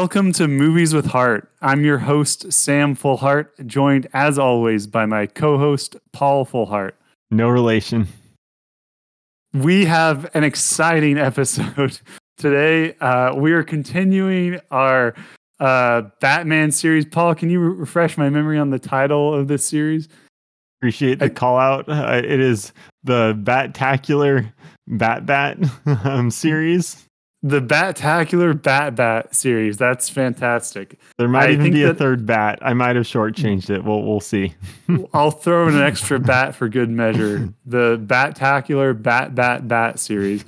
Welcome to Movies with Heart. I'm your host, Sam Fullhart, joined as always by my co host, Paul Fullhart. No relation. We have an exciting episode today. Uh, we are continuing our uh, Batman series. Paul, can you re- refresh my memory on the title of this series? Appreciate the I, call out. Uh, it is the Bat-tacular Bat Bat um, series the Bat-tacular Bat Bat series. That's fantastic. There might I even be a third bat. I might have shortchanged it. We'll we'll see. I'll throw in an extra bat for good measure. The Bat-tacular Bat Bat Bat series.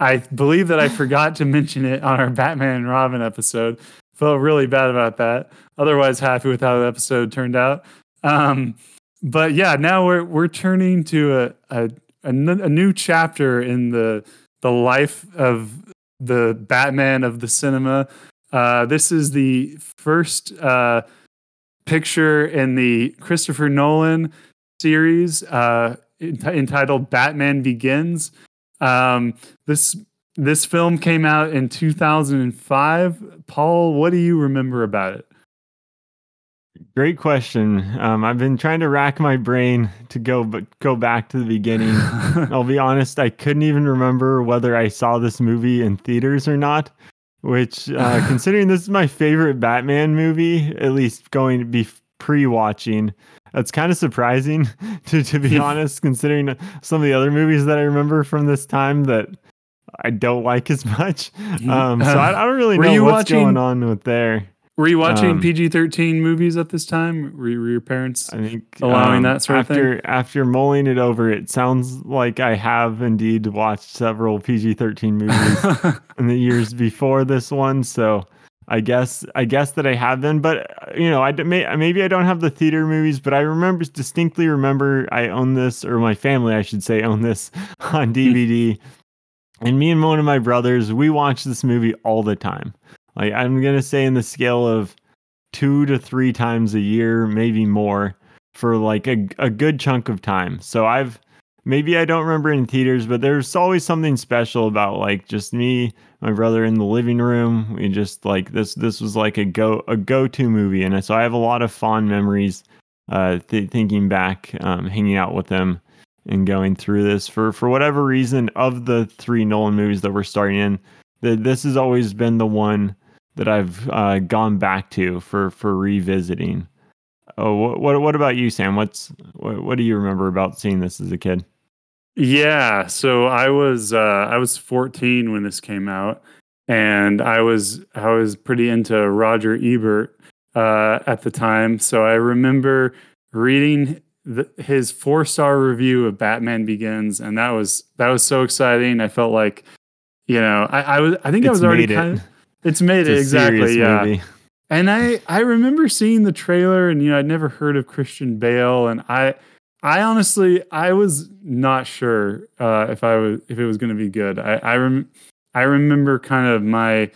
I believe that I forgot to mention it on our Batman and Robin episode. Felt really bad about that. Otherwise, happy with how the episode turned out. Um, but yeah, now we're we're turning to a, a a, a new chapter in the the life of the Batman of the cinema. Uh, this is the first uh, picture in the Christopher Nolan series uh, entitled Batman Begins. Um, this this film came out in 2005. Paul, what do you remember about it? Great question. Um, I've been trying to rack my brain to go but go back to the beginning. I'll be honest, I couldn't even remember whether I saw this movie in theaters or not. Which, uh, considering this is my favorite Batman movie, at least going to be pre-watching, that's kind of surprising to to be honest. Considering some of the other movies that I remember from this time that I don't like as much. Um, so I, I, don't really know what's watching, going on with there. Were you watching um, PG thirteen movies at this time? Were, were, your parents I think allowing um, that sort after, of thing? After mulling it over, it sounds like I have indeed watched several PG thirteen movies in the years before this one. So I guess I guess that I have them, but you know, I may, maybe I don't have the theater movies, but I remember distinctly remember I own this, or my family, I should say, own this on DVD. and me and one of my brothers, we watch this movie all the time. Like I'm gonna say in the scale of two to three times a year, maybe more, for like a a good chunk of time. So I've maybe I don't remember in theaters, but there's always something special about like just me, my brother in the living room. We just like this. This was like a go a go to movie, and so I have a lot of fond memories. Uh, th- thinking back, um, hanging out with them and going through this for for whatever reason of the three Nolan movies that we're starting in, the, this has always been the one that I've uh, gone back to for for revisiting. Oh, what, what what about you, Sam? What's what, what do you remember about seeing this as a kid? Yeah, so I was uh, I was 14 when this came out, and I was I was pretty into Roger Ebert uh, at the time. So I remember reading the, his four star review of Batman Begins, and that was that was so exciting. I felt like, you know, I, I was I think it's I was already kind of it's made it's it exactly, yeah. Movie. And I I remember seeing the trailer, and you know I'd never heard of Christian Bale, and I I honestly I was not sure uh, if I was if it was going to be good. I I, rem- I remember kind of my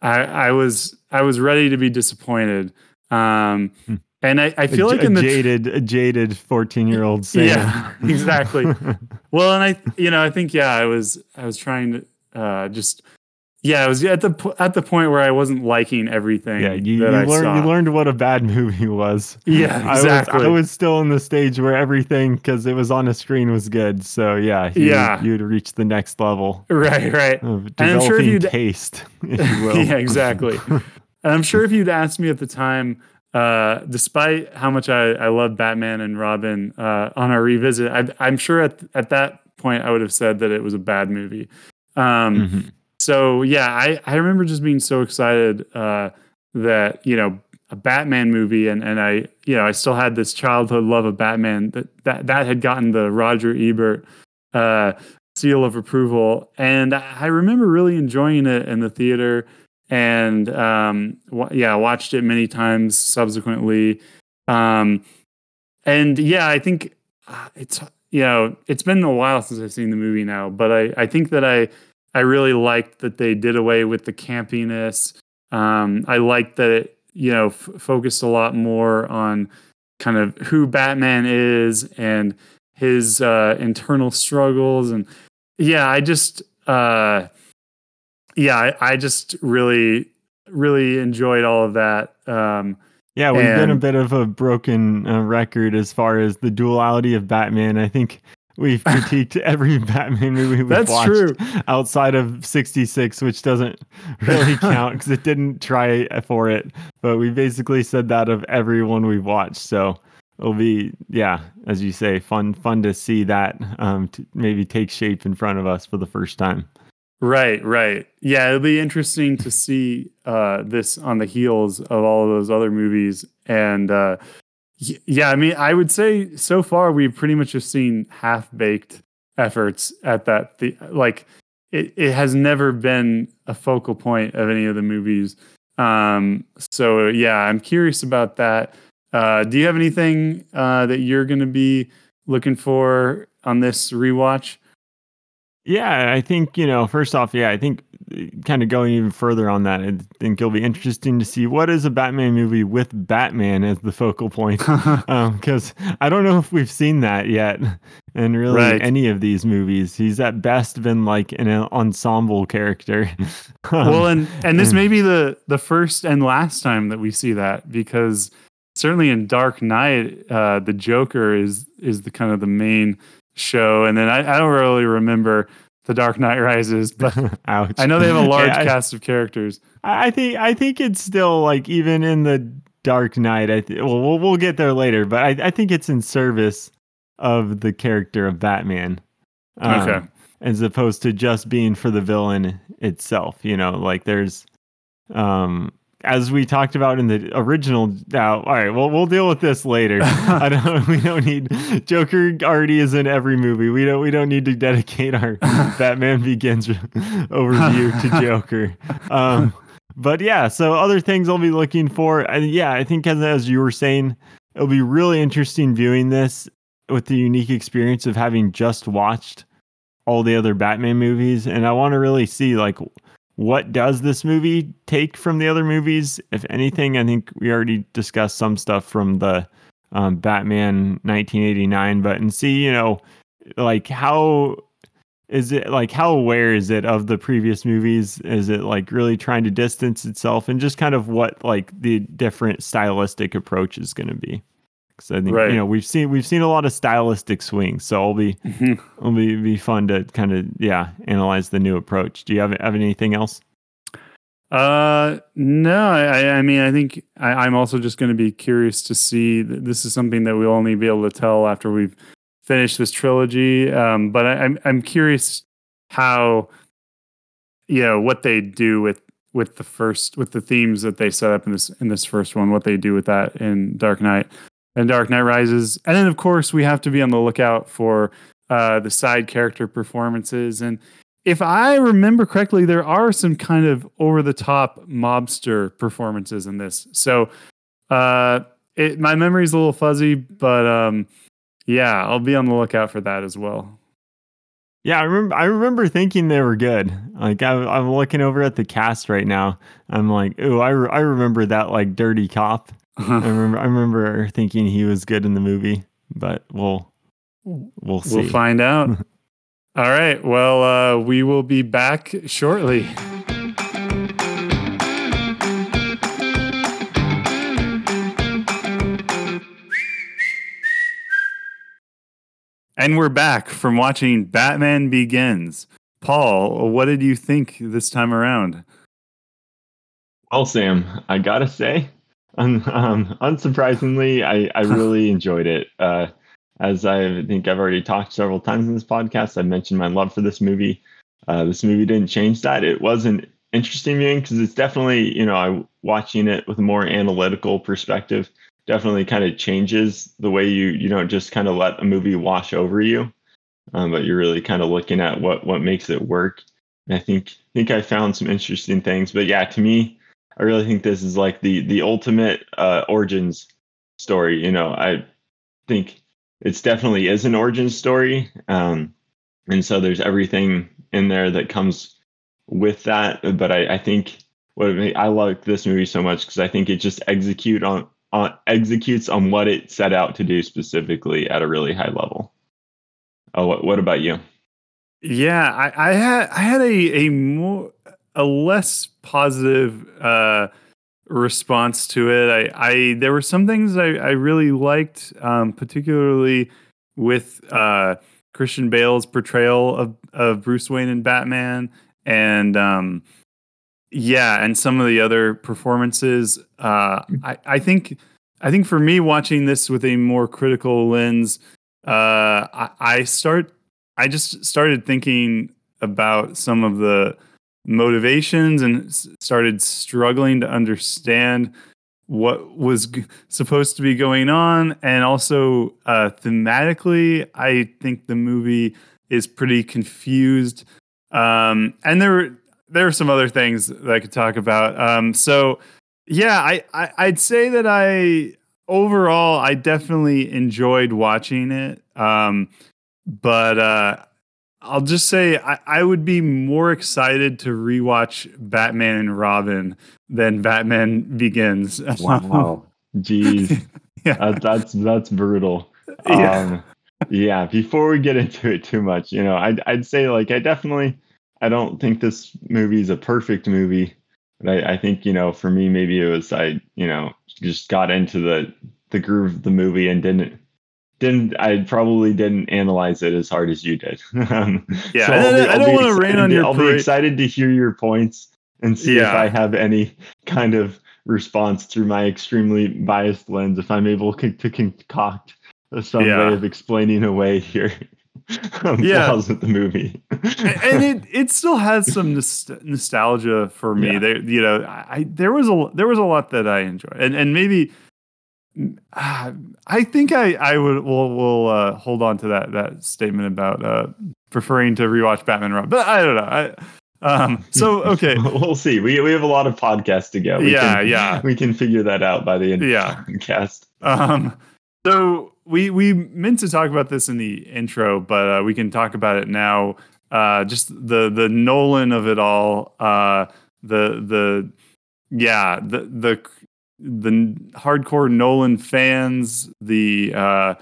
I I was I was ready to be disappointed. Um, hmm. and I, I feel a, like in the jaded a jaded 14 year old yeah exactly well and I you know I think yeah I was I was trying to uh, just yeah, it was at the at the point where I wasn't liking everything. Yeah, you, you learned you learned what a bad movie was. Yeah, exactly. I was, I was still in the stage where everything because it was on a screen was good. So yeah, you, yeah, you'd reach the next level. Right, right. Of developing and I'm sure if you'd, taste, yeah, exactly. and I'm sure if you'd asked me at the time, uh, despite how much I, I love Batman and Robin uh, on our revisit, I, am sure at at that point I would have said that it was a bad movie. Um, mm-hmm so yeah, I, I remember just being so excited uh, that you know a Batman movie, and and I you know I still had this childhood love of Batman that that that had gotten the Roger Ebert uh, seal of approval, and I remember really enjoying it in the theater, and um, w- yeah, watched it many times subsequently, um, and yeah, I think uh, it's you know it's been a while since I've seen the movie now, but I I think that I I really liked that they did away with the campiness. Um, I liked that it, you know, f- focused a lot more on kind of who Batman is and his uh, internal struggles. And yeah, I just, uh, yeah, I, I just really really enjoyed all of that. Um, yeah, we've been a bit of a broken uh, record as far as the duality of Batman. I think we've critiqued every Batman movie we've That's watched true. outside of 66, which doesn't really count because it didn't try for it. But we basically said that of everyone we've watched. So it'll be, yeah, as you say, fun fun to see that um, to maybe take shape in front of us for the first time. Right, right. Yeah, it'll be interesting to see uh, this on the heels of all of those other movies. And uh, yeah, I mean, I would say so far we've pretty much just seen half baked efforts at that. The, like, it, it has never been a focal point of any of the movies. Um, so yeah, I'm curious about that. Uh, do you have anything uh, that you're going to be looking for on this rewatch? Yeah, I think, you know, first off, yeah, I think kind of going even further on that, I think it'll be interesting to see what is a Batman movie with Batman as the focal point. Because I don't know if we've seen that yet in really Right. any of these movies. He's at best been like an ensemble character. Um, well and and this Mm. may be the the first and last time that we see that because certainly in dark knight uh the joker is is the kind of the main show and then i, I don't really remember the dark knight rises but ouch. i know they have a large Yeah, cast of characters I I think I think it's still like even in the Dark Knight. I th- well, we'll we'll get there later, but I, I think it's in service of the character of Batman, um, Okay. as opposed to just being for the villain itself. You know, like there's, um, as we talked about in the original. Now, all right, well, we'll deal with this later. I don't. We don't need Joker. Already is in every movie. We don't. We don't need to dedicate our Batman Begins overview to Joker. Um, but yeah, so other things I'll be looking for. And yeah, I think as, as you were saying, it'll be really interesting viewing this with the unique experience of having just watched all the other Batman movies. And I want to really see like what does this movie take from the other movies? If anything, I think we already discussed some stuff from the um, Batman 1989, but and see, you know, like how is it like how aware is it of the previous movies? Is it like really trying to distance itself and just kind of what like the different stylistic approach is going to be because i think Right. you know we've seen we've seen a lot of stylistic swings so it'll be it'll be, be fun to kind of yeah analyze the new approach do you have, have anything else Uh, no, I, I mean, I think I, I'm also just going to be curious to see. This is something that we'll only be able to tell after we've finished this trilogy. Um, but I, I'm I'm curious how, you know, what they do with with the first with the themes that they set up in this in this first one. What they do with that in Dark Knight and Dark Knight Rises, and then of course we have to be on the lookout for uh, the side character performances. And if I remember correctly, there are some kind of over the top mobster performances in this. So uh it my memory's a little fuzzy, but um yeah, I'll be on the lookout for that as well. yeah i remember i remember thinking they were good. Like I, i'm looking over at the cast right now. I'm like oh I, re- I remember that like dirty cop I remember I remember thinking he was good in the movie, but we'll we'll see. we'll find out. All right. Well, uh we will be back shortly. And we're back from watching Batman Begins. Paul, what did you think this time around? Well, Sam, I gotta say, un, um, unsurprisingly, I, I really enjoyed it. Uh, as I think I've already talked several times in this podcast, I mentioned my love for this movie. Uh, this movie didn't change that. It was an interesting viewing because it's definitely, you know, I watching it with a more analytical perspective definitely kind of changes the way you you don't just kind of let a movie wash over you, um, but you're really kind of looking at what what makes it work. And I think think I found some interesting things. But yeah, to me, I really think this is like the the ultimate uh, origins story. You know, I think it's definitely is an origin story, um, and so there's everything in there that comes with that. But I, I think what I like this movie so much because I think it just execute on on executes on what it set out to do specifically at a really high level. Oh, what, what about you? Yeah, I, I had I had a a more a less positive uh, response to it. I, I there were some things I, I really liked, um, particularly with uh, Christian Bale's portrayal of, of Bruce Wayne and Batman, and um, yeah, and some of the other performances. Uh, I, I think I think for me, watching this with a more critical lens, uh, I, I start I just started thinking about some of the motivations and started struggling to understand what was g- supposed to be going on. And also uh, thematically i think the movie is pretty confused. Um, and there there are some other things that i could talk about. Um, so yeah I, I i'd say that i overall i definitely enjoyed watching it. Um, but uh, I'll just say I, I, would be more excited to rewatch Batman and Robin than Batman Begins. Wow, jeez, yeah. That, that's that's brutal. Yeah. Um, yeah. Before we get into it too much, you know, I'd I'd say like I definitely I don't think this movie is a perfect movie, but I, I think you know for me maybe it was I you know just got into the the groove of the movie and didn't didn't I probably didn't analyze it as hard as you did. um, yeah, so be, I, don't want to rain on your. I'll parade. be excited to hear your points and see yeah. if I have any kind of response through my extremely biased lens. If I'm able to, concoct some yeah. way of explaining away your yeah. with the movie, and it it still has some nostalgia for me. Yeah. There, you know, I there was a there was a lot that I enjoyed, and and maybe I think I I would will will uh, hold on to that that statement about uh, preferring to rewatch Batman Robin, but I don't know. I, um, so okay, we'll see. We we have a lot of podcasts to go. We yeah, can, yeah. We can figure that out by the end yeah. of the podcast. Um, so we we meant to talk about this in the intro, but uh, we can talk about it now. Uh, just the the Nolan of it all. Uh, the the yeah the the the hardcore Nolan fans, the uh,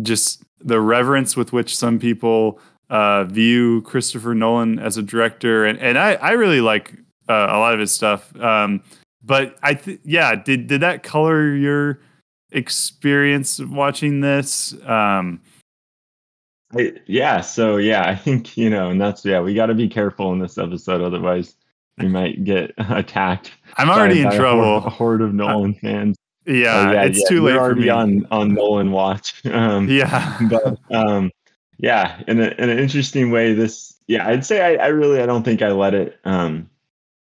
just the reverence with which some people uh, view Christopher Nolan as a director, and and I I really like uh, a lot of his stuff. Um, but I th- yeah, did did that color your experience of watching this? Um, I, yeah, so yeah, I think you know, and that's yeah, we got to be careful in this episode, otherwise we might get attacked. I'm already by, in by trouble. A horde, a horde of Nolan uh, fans. Yeah, uh, yeah it's yeah, too late. We're already on on Nolan watch. Um, yeah, but um, yeah, in, a, in an interesting way, this yeah, I'd say I, I really I don't think I let it um,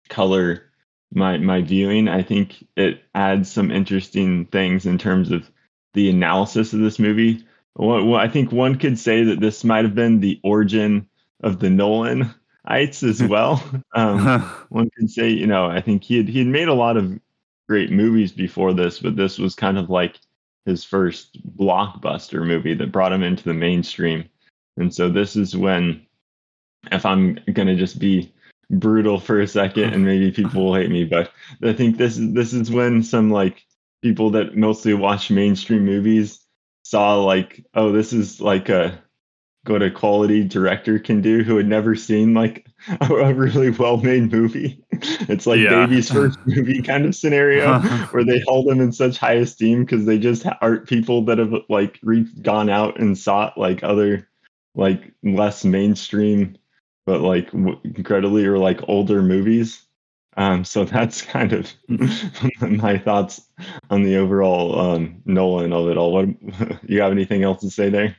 color my my viewing. I think it adds some interesting things in terms of the analysis of this movie. Well, well I think one could say that this might have been the origin of the Nolan Heights as well. Um, one can say, you know, I think he had he had made a lot of great movies before this, but this was kind of like his first blockbuster movie that brought him into the mainstream. And so this is when, if I'm gonna just be brutal for a second, and maybe people will hate me, but I think this is this is when some like people that mostly watch mainstream movies saw like, oh, this is like a what a quality director can do who had never seen like a, a really well-made movie. It's like yeah. baby's first movie kind of scenario where they hold them in such high esteem because they just aren't people that have like re- gone out and sought like other like less mainstream but like w- incredibly or like older movies. Um, so that's kind of my thoughts on the overall um, Nolan of it all. What you have anything else to say there?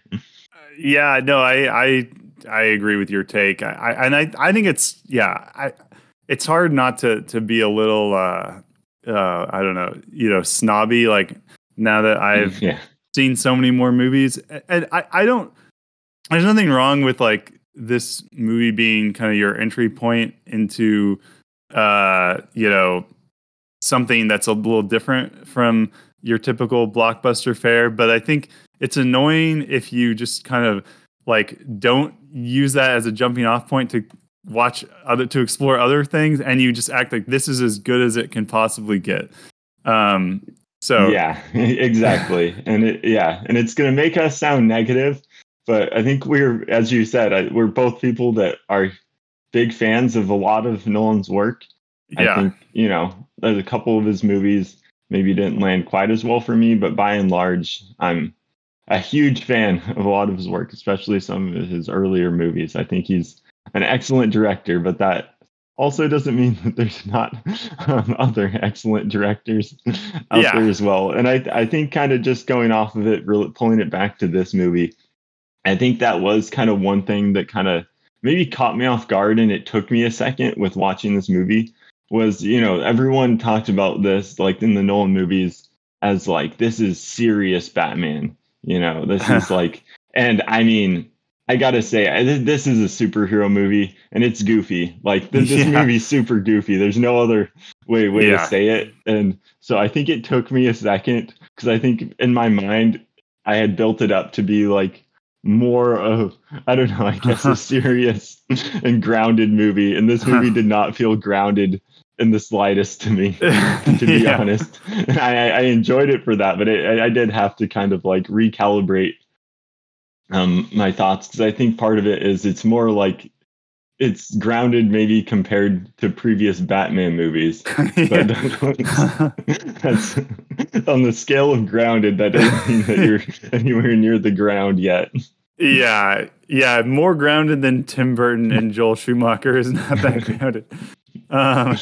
Yeah, no, I I I agree with your take. I, I and I I think it's yeah, I it's hard not to to be a little uh uh I don't know, you know, snobby like now that I've yeah. seen so many more movies and I I don't there's nothing wrong with like this movie being kind of your entry point into uh you know something that's a little different from your typical blockbuster fare but i think it's annoying if you just kind of like don't use that as a jumping off point to watch other to explore other things and you just act like this is as good as it can possibly get um so yeah exactly and it yeah and it's going to make us sound negative but i think we're as you said I, we're both people that are big fans of a lot of Nolan's work. Yeah. I think, you know, there's a couple of his movies maybe didn't land quite as well for me, but by and large, I'm a huge fan of a lot of his work, especially some of his earlier movies. I think he's an excellent director, but that also doesn't mean that there's not um, other excellent directors out Yeah. there as well. And I, I think kind of just going off of it, really pulling it back to this movie, I think that was kind of one thing that kind of maybe caught me off guard, and it took me a second with watching this movie. Was you know everyone talked about this like in the Nolan movies as like this is serious Batman, you know this is like, and I mean I gotta say, this is a superhero movie, and it's goofy. Like this Yeah. movie's super goofy. There's no other way way Yeah. to say it. And so I think it took me a second because I think in my mind I had built it up to be like more of I don't know, I guess a serious and grounded movie. And this movie did not feel grounded in the slightest to me, to be Yeah. honest. I, I enjoyed it for that, but it, I, I did have to kind of like recalibrate um my thoughts because I think part of it is it's more like it's grounded maybe compared to previous Batman movies. But that's on the scale of grounded, that doesn't mean that you're anywhere near the ground yet. yeah, yeah, more grounded than Tim Burton and Joel Schumacher is not that grounded. Um,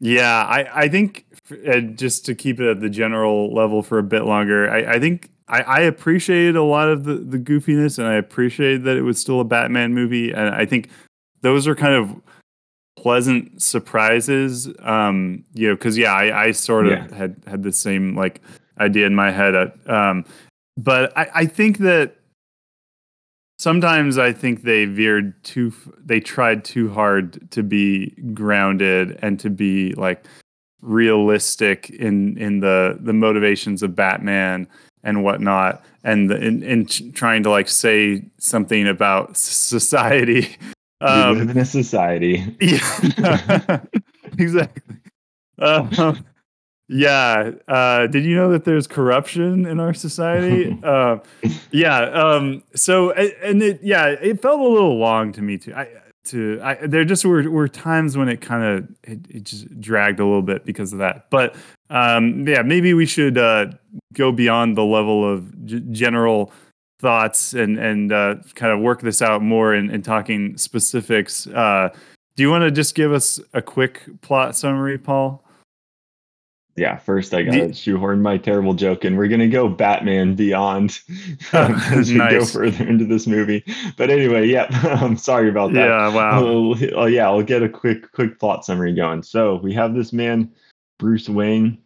yeah, I, I think uh, just to keep it at the general level for a bit longer, I, I think I, I appreciated a lot of the, the goofiness and I appreciated that it was still a Batman movie. And I think those are kind of pleasant surprises. Um, you know, because yeah, I, I sort of Yeah. had had the same like idea in my head. At, um, but I, I think that sometimes I think they veered too. They tried too hard to be grounded and to be like realistic in in the the motivations of Batman and whatnot, and the, in, in trying to like say something about society. We Um, live in a society. yeah, exactly. Um, yeah. Uh, did you know that there's corruption in our society? uh, yeah. Um, so, and it, yeah, it felt a little long to me too. I, to, I, there just were, were times when it kind of, it, it just dragged a little bit because of that. But, um, yeah, maybe we should, uh, go beyond the level of g- general thoughts and, and, uh, kind of work this out more in, in talking specifics. Uh, do you want to just give us a quick plot summary, Paul? Yeah, first I gotta shoehorn my terrible joke and We're gonna go Batman Beyond as we go further into this movie. But anyway, yeah, I'm sorry about that. Yeah, wow. Oh, oh, yeah, I'll get a quick quick plot summary going. So we have this man, Bruce Wayne.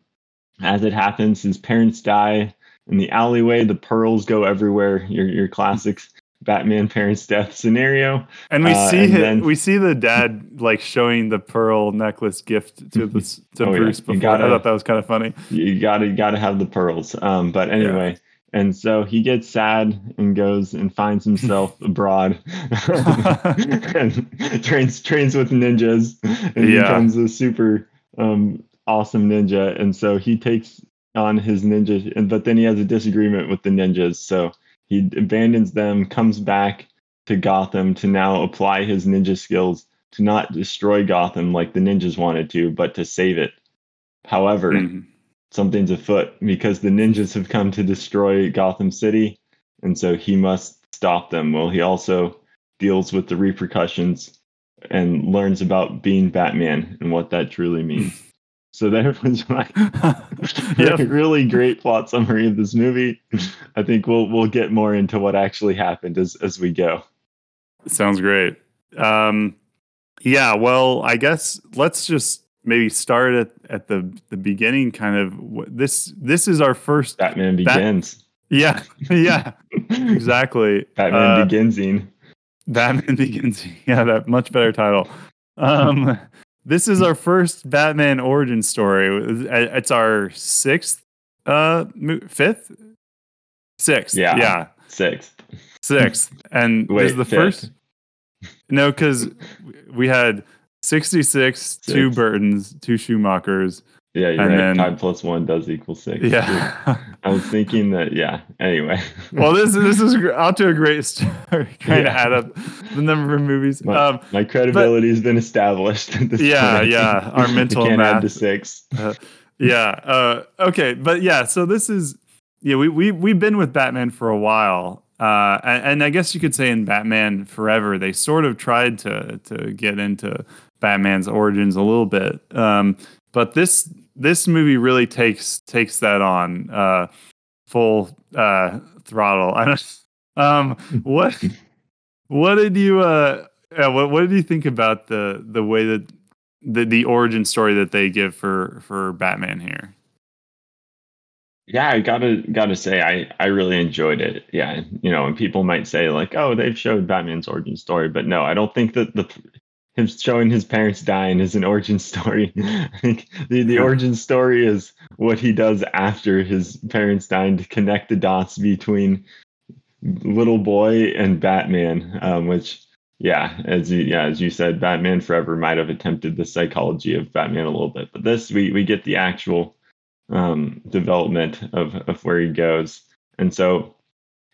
As it happens, his parents die in the alleyway. The pearls go everywhere. Your your classic Batman parents' death scenario. And we Uh, see and hi- then- we see the dad like showing the pearl necklace gift to the to Oh. Bruce You before. gotta- I thought that was kind of funny. you gotta gotta have the pearls um but anyway and so he gets sad and goes and finds himself abroad and trains trains with ninjas and Yeah. becomes a super um awesome ninja and so he takes on his ninja and but then he has a disagreement with the ninjas so he abandons them comes back to gotham to now apply his ninja skills to not destroy gotham like the ninjas wanted to but to save it however Mhm. something's afoot because the ninjas have come to destroy Gotham City, and so he must stop them. Well, he also deals with the repercussions and learns about being Batman and what that truly means. so that was my really great plot summary of this movie. I think we'll we'll get more into what actually happened as as we go. Sounds great. Um, yeah, well, I guess let's just maybe start at, at the the beginning. Kind of this this is our first. Batman Bat- begins. Yeah, yeah, exactly. Batman Uh, beginsing. Batman Begins. Yeah, that much better title. Um, this is our first Batman origin story. It's our sixth, uh, fifth, sixth. Yeah. yeah, Sixth. sixth. And this is the fifth. first. No, because we had sixty-six. Two Burtons, two Schumachers, Yeah, you're and right. Then, Five plus one does equal six. Yeah. I was thinking that. Yeah. Anyway. well, this this is out to a great story. Trying yeah. to add up the number of movies. My, um, my credibility but, has been established. At this yeah, point. yeah. Our mental can't math. add to six. Uh, yeah. Uh, okay, but yeah. So this is yeah. We we we've been with Batman for a while. Uh, and, and I guess you could say in Batman Forever, they sort of tried to to get into Batman's origins a little bit. Um, but this this movie really takes takes that on uh, full uh, throttle. I. Um, what what did you uh, what what did you think about the the way that the the origin story that they give for for Batman here? Yeah, I gotta gotta say, I I really enjoyed it. Yeah, you know, and people might say like, oh, they've showed Batman's origin story, but no, I don't think that the him showing his parents dying is an origin story. The, the origin story is what he does after his parents dying to connect the dots between little boy and Batman, um, which yeah, as you, yeah, as you said, Batman Forever might have attempted the psychology of Batman a little bit, but this we we get the actual um, development of of where he goes, and so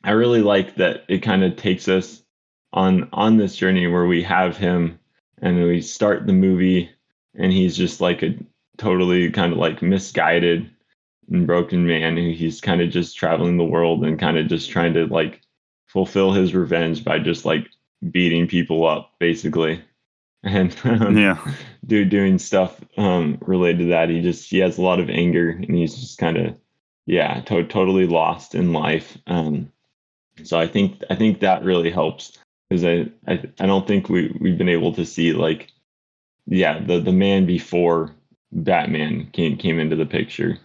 I really like that it kind of takes us on on this journey where we have him and we start the movie and he's just like a totally kind of like misguided and broken man who he's kind of just traveling the world and kind of just trying to like fulfill his revenge by just like beating people up basically. And um, yeah. do doing stuff um related to that. He just he has a lot of anger and he's just kind of yeah to- totally lost in life. Um so i think i think that really helps because I, I I don't think we we've been able to see like yeah the the man before Batman came came into the picture,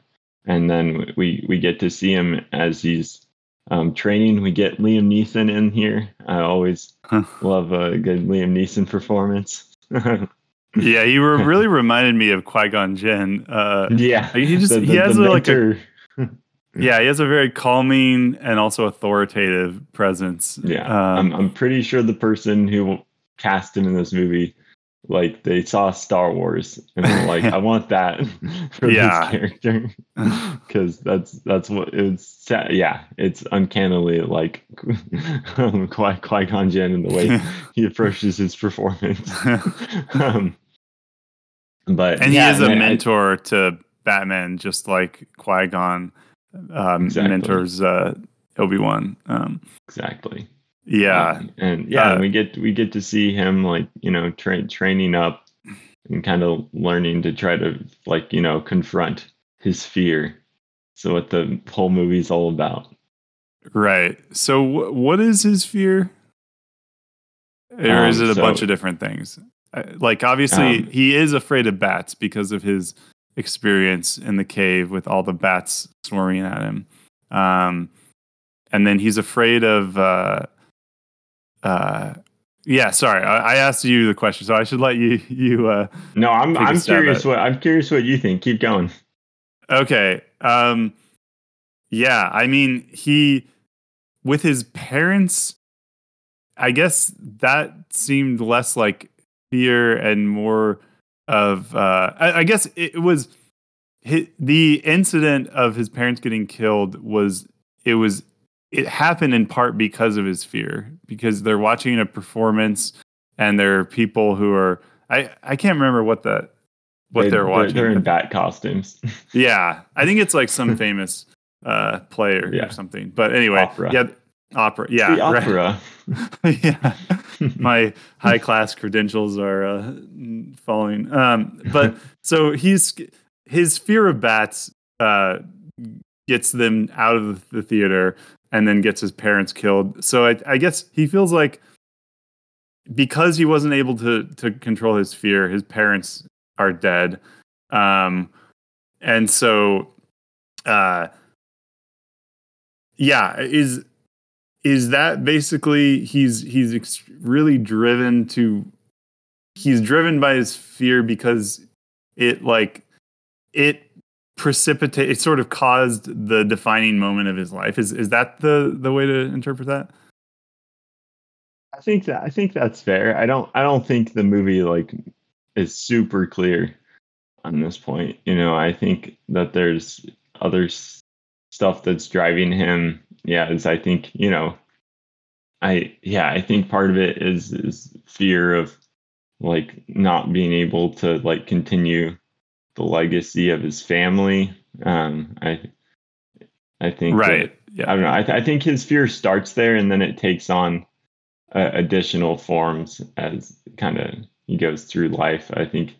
and then we we get to see him as he's um, training. We get Liam Neeson in here. I always huh. love a good Liam Neeson performance. yeah, you were really reminded me of Qui Gon Jinn. Uh, yeah, he just the, the, he has a, like a yeah, he has a very calming and also authoritative presence. Yeah, um, I'm I'm pretty sure the person who cast him in this movie, like they saw Star Wars and they're like, I want that for yeah. this character because that's that's what it's. Yeah, it's uncannily like um, Qui Qui Gon Jinn and the way he approaches his performance. um, but and yeah, he is a mentor I, to Batman, just like Qui Gon um, exactly. mentors uh, Obi Wan. Um, exactly. Yeah, um, and yeah, uh, we get we get to see him like you know tra- training up and kind of learning to try to like you know confront his fear. So what the whole movie's all about. Right. So w- what is his fear? Or um, is it a so, bunch of different things? Like obviously um, he is afraid of bats because of his experience in the cave with all the bats swarming at him. Um, and then he's afraid of. Uh, uh, yeah, sorry, I, I, asked you the question, so I should let you. You. Uh, no, I'm. I'm curious. What I'm curious what you think. Keep going. Okay. Um, yeah, I mean, he with his parents. I guess that seemed less like fear and more of uh, I, I, guess it was his, the incident of his parents getting killed was it was it happened in part because of his fear because they're watching a performance and there are people who are I I can't remember what the what they, are watching. They're in bat costumes. yeah, I think it's like some famous uh player yeah. or something. But anyway, opera. yeah, opera. Yeah, opera. Right. yeah, my high class credentials are uh, falling. Um, but so he's his fear of bats uh, gets them out of the theater and then gets his parents killed. So I, I guess he feels like because he wasn't able to to control his fear, his parents are dead. Um, and so, uh, yeah, is is that basically he's he's ex- really driven to he's driven by his fear because it like it precipitate it sort of caused the defining moment of his life is is that the the way to interpret that i think that i think that's fair i don't i don't think the movie like is super clear on this point. You know, I think that there's other s- stuff that's driving him. Yeah, is I think you know, I yeah, I think part of it is is fear of like not being able to like continue the legacy of his family. Um, I I think that- Right. Yeah. I don't know. I, th- I think his fear starts there, and then it takes on uh, additional forms as kind of he goes through life. I think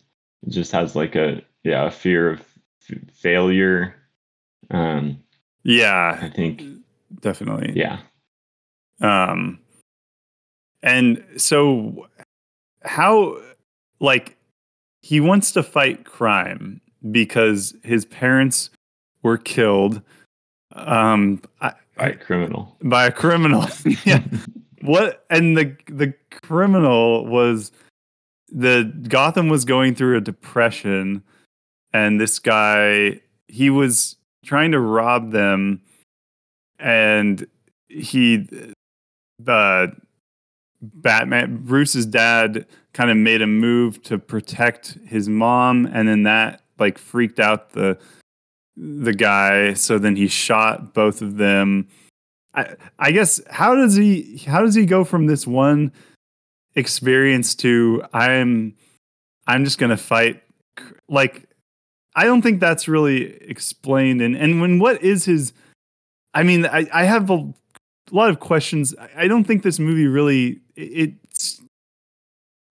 it just has like a yeah a fear of f- failure. Um, Yeah. I think Definitely. yeah. Um, and so how, like, he wants to fight crime because his parents were killed um, I, a criminal. by a criminal. yeah. What? And the the criminal was the Gotham was going through a depression, and this guy he was trying to rob them, and he the Batman Bruce's dad kind of made a move to protect his mom, and then that like freaked out the the guy. So then he shot both of them. I I guess how does he how does he go from this one experience to I'm I'm just gonna fight like I don't think that's really explained and and when what is his I mean I I have a, lot of questions I- don't think this movie really it it's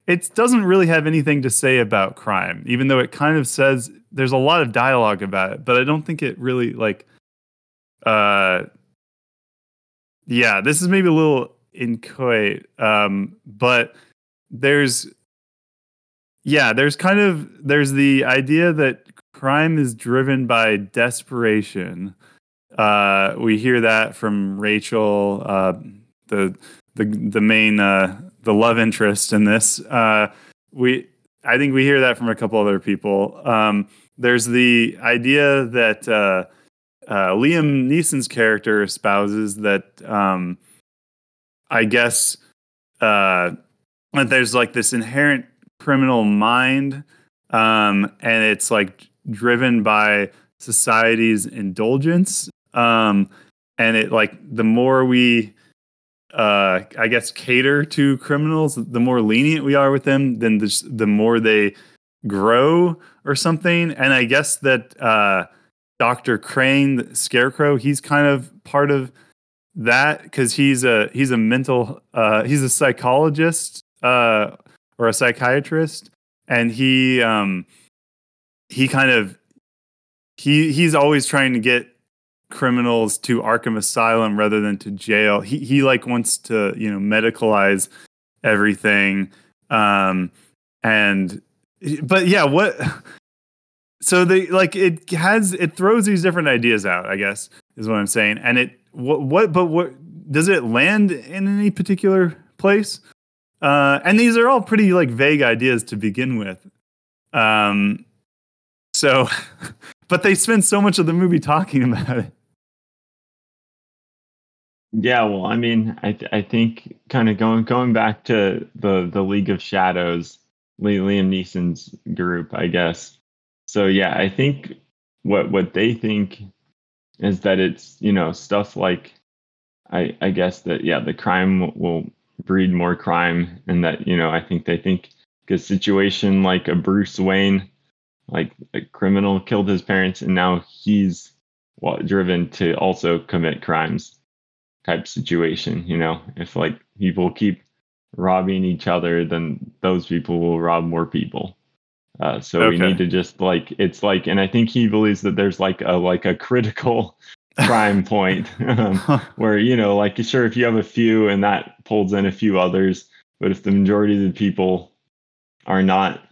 it doesn't really have anything to say about crime even though it kind of says there's a lot of dialogue about it but I don't think it really like uh yeah, this is maybe a little inchoate, um, but there's yeah, there's kind of there's the idea that crime is driven by desperation. Uh, we hear that from Rachel, uh, the the the main uh, the love interest in this. Uh, we I think we hear that from a couple other people. Um, there's the idea that uh, Liam Neeson's character espouses that um, I guess that there's like this inherent criminal mind, um, and it's like driven by society's indulgence, um, and it like the more we uh, I guess cater to criminals, the more lenient we are with them, then the, the more they grow or something. And I guess that uh, Dr. Crane, the Scarecrow, he's kind of part of that because he's a he's a mental uh, he's a psychologist uh, or a psychiatrist, and he um, he kind of he he's always trying to get criminals to Arkham Asylum rather than to jail. He he like wants to you know medicalize everything, um, and but yeah, what? So they like it has it throws these different ideas out. I guess is what I'm saying, and it what what but what does it land in any particular place? Uh, and these are all pretty like vague ideas to begin with. Um, so, but they spend so much of the movie talking about it. Yeah, well, I mean, I th- I think kind of going going back to the the League of Shadows, Liam Neeson's group, I guess. So yeah, I think what what they think is that it's you know stuff like I I guess that yeah the crime will- breed more crime, and that you know I think they think a situation like a Bruce Wayne, like a criminal killed his parents, and now he's well, driven to also commit crimes type situation you know? If like people keep robbing each other then those people will rob more people. Uh, so we need to just like it's like and i think he believes that there's like a like a critical crime point um, where you know like sure if you have a few and that pulls in a few others but if the majority of the people are not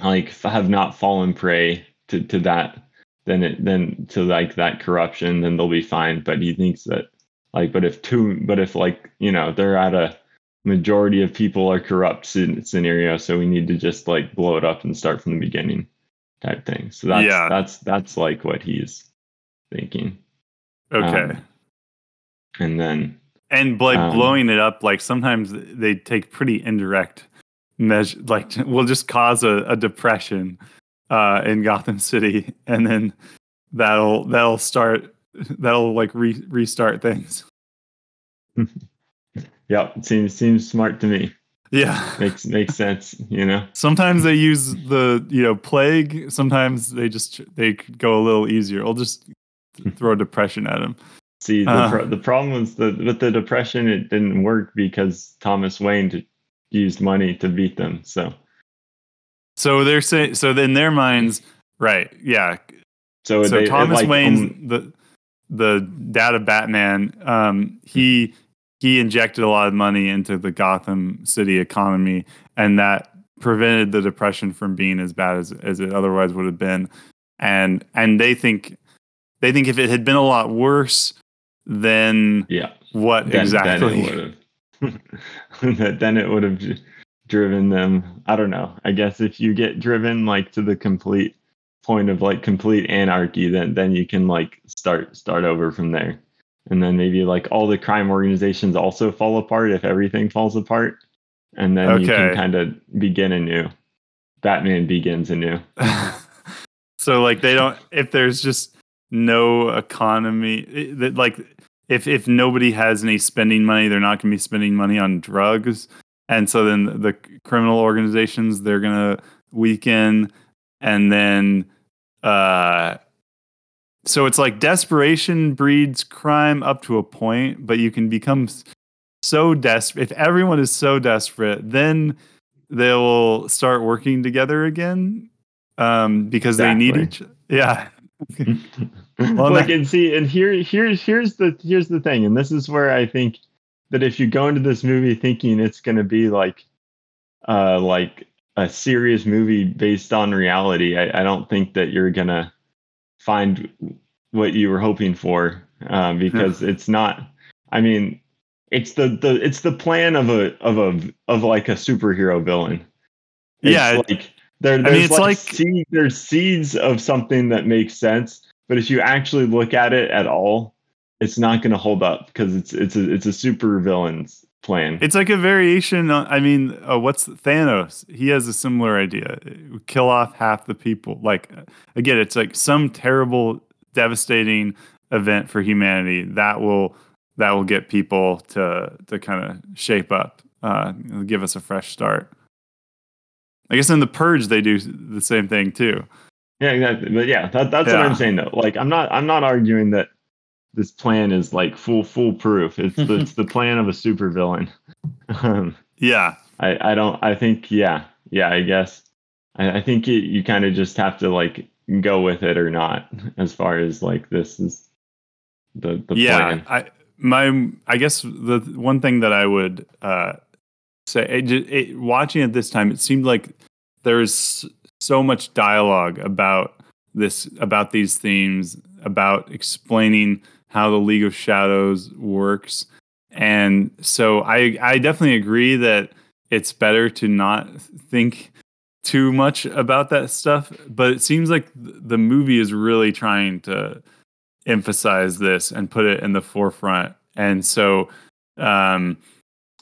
like have not fallen prey to, to that then it then to like that corruption then they'll be fine. But he thinks that like but if two but if like you know they're at a majority of people are corrupt scen- scenario so we need to just like blow it up and start from the beginning type thing so that's Yeah. that's that's like what he's thinking okay. um, and then and like um, blowing it up, like sometimes they take pretty indirect measure. Like will just cause a, a depression. uh, in Gotham City, and then that'll that'll start that'll like re- restart things. Yep, seems seems smart to me. Yeah, makes makes sense. You know, sometimes they use the you know plague. Sometimes they just they go a little easier. I'll just throw depression at them. See, the, uh, pro- the problem was the with the depression, it didn't work because Thomas Wayne used money to beat them. So, so they're saying so in their minds, right? Yeah. So, so they, Thomas like, Wayne's um, the the dad of Batman. Um, he he injected a lot of money into the Gotham City economy, and that prevented the depression from being as bad as as it otherwise would have been. And and they think they think if it had been a lot worse, then yeah, what then, exactly? Then, then it would have driven them. I don't know. I guess if you get driven like to the complete point of like complete anarchy, then then you can like start start over from there. And then maybe like all the crime organizations also fall apart if everything falls apart. And then okay. you can kind of begin anew. Batman begins anew. So like they don't if there's just no economy that like if if nobody has any spending money they're not going to be spending money on drugs. And so then the criminal organizations they're going to weaken. And then uh so it's like desperation breeds crime up to a point, but you can become so desperate. If everyone is so desperate, then they will start working together again um, because exactly. they need each. Yeah. well, like and see, and here, here's here's the here's the thing, and this is where I think that if you go into this movie thinking it's going to be like, uh, like a serious movie based on reality, I, I don't think that you're gonna find what you were hoping for um, because yeah. it's not. I mean, it's the the it's the plan of a of a of like a superhero villain. It's yeah, like there, there's I mean, it's like, like seed, there's seeds of something that makes sense, but if you actually look at it at all, it's not going to hold up because it's it's a it's a super villain's plan. It's like a variation. On, I mean, uh, what's Thanos? He has a similar idea: kill off half the people. Like again, it's like some terrible, devastating event for humanity that will that will get people to to kind of shape up, uh, give us a fresh start. I guess in the purge they do the same thing too. Yeah, exactly. But yeah, that, that's yeah. what I'm saying though. Like I'm not I'm not arguing that this plan is like full foolproof. It's the, it's the plan of a supervillain. um, yeah, I I don't I think yeah yeah I guess I, I think you, you kind of just have to like go with it or not as far as like this is the the yeah, plan. I my I guess the one thing that I would uh, say it, it, watching it this time, it seemed like there's so much dialogue about this about these themes about explaining how the League of Shadows works. And so I I definitely agree that it's better to not think too much about that stuff, but it seems like the movie is really trying to emphasize this and put it in the forefront. And so um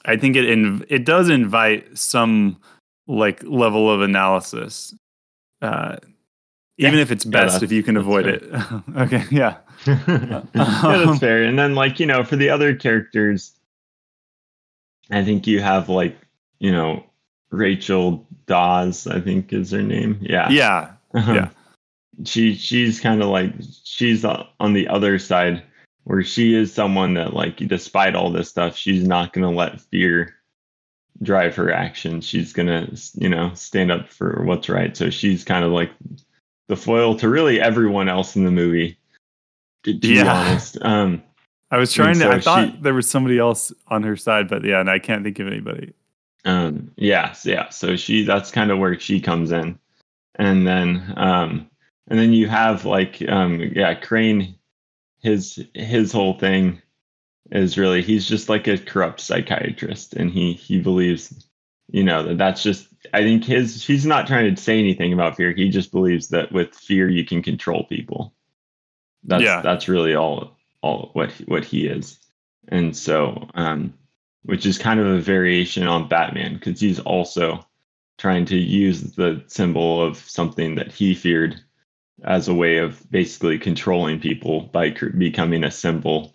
I think it inv- it does invite some like level of analysis. Uh even yeah. if it's best yeah, if you can avoid it. okay, yeah. yeah, that's fair. And then like, you know, for the other characters, I think you have like, you know, Rachel Dawes, I think is her name. Yeah. Yeah. Uh-huh. Yeah. She she's kind of like she's on the other side where she is someone that like despite all this stuff, she's not going to let fear drive her action. She's going to, you know, stand up for what's right. So she's kind of like the foil to really everyone else in the movie to, to yeah. be honest. Um, I was trying to. So I thought she, there was somebody else on her side, but yeah, and I can't think of anybody. Um, yeah, yeah. So she, that's kind of where she comes in, and then, um, and then you have like, um, yeah, Crane. His his whole thing is really he's just like a corrupt psychiatrist, and he he believes, you know, that that's just. I think his he's not trying to say anything about fear. He just believes that with fear you can control people that's yeah. that's really all all what what he is. And so um which is kind of a variation on Batman because he's also trying to use the symbol of something that he feared as a way of basically controlling people by cr- becoming a symbol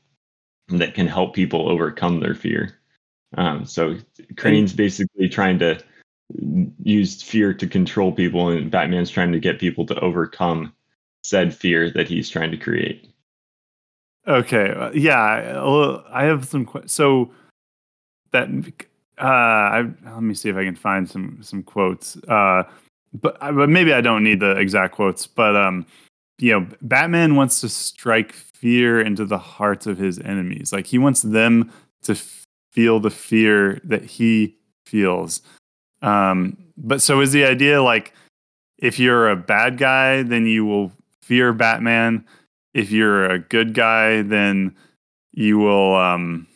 that can help people overcome their fear. Um, so Crane's basically trying to use fear to control people, and Batman's trying to get people to overcome said fear that he's trying to create. Okay, uh, yeah, I have some. So that uh, I, let me see if I can find some some quotes. Uh, but but maybe I don't need the exact quotes. But um, you know, Batman wants to strike fear into the hearts of his enemies. Like he wants them to feel the fear that he feels. Um, but so is the idea like if you're a bad guy, then you will fear Batman. If you're a good guy, then you will um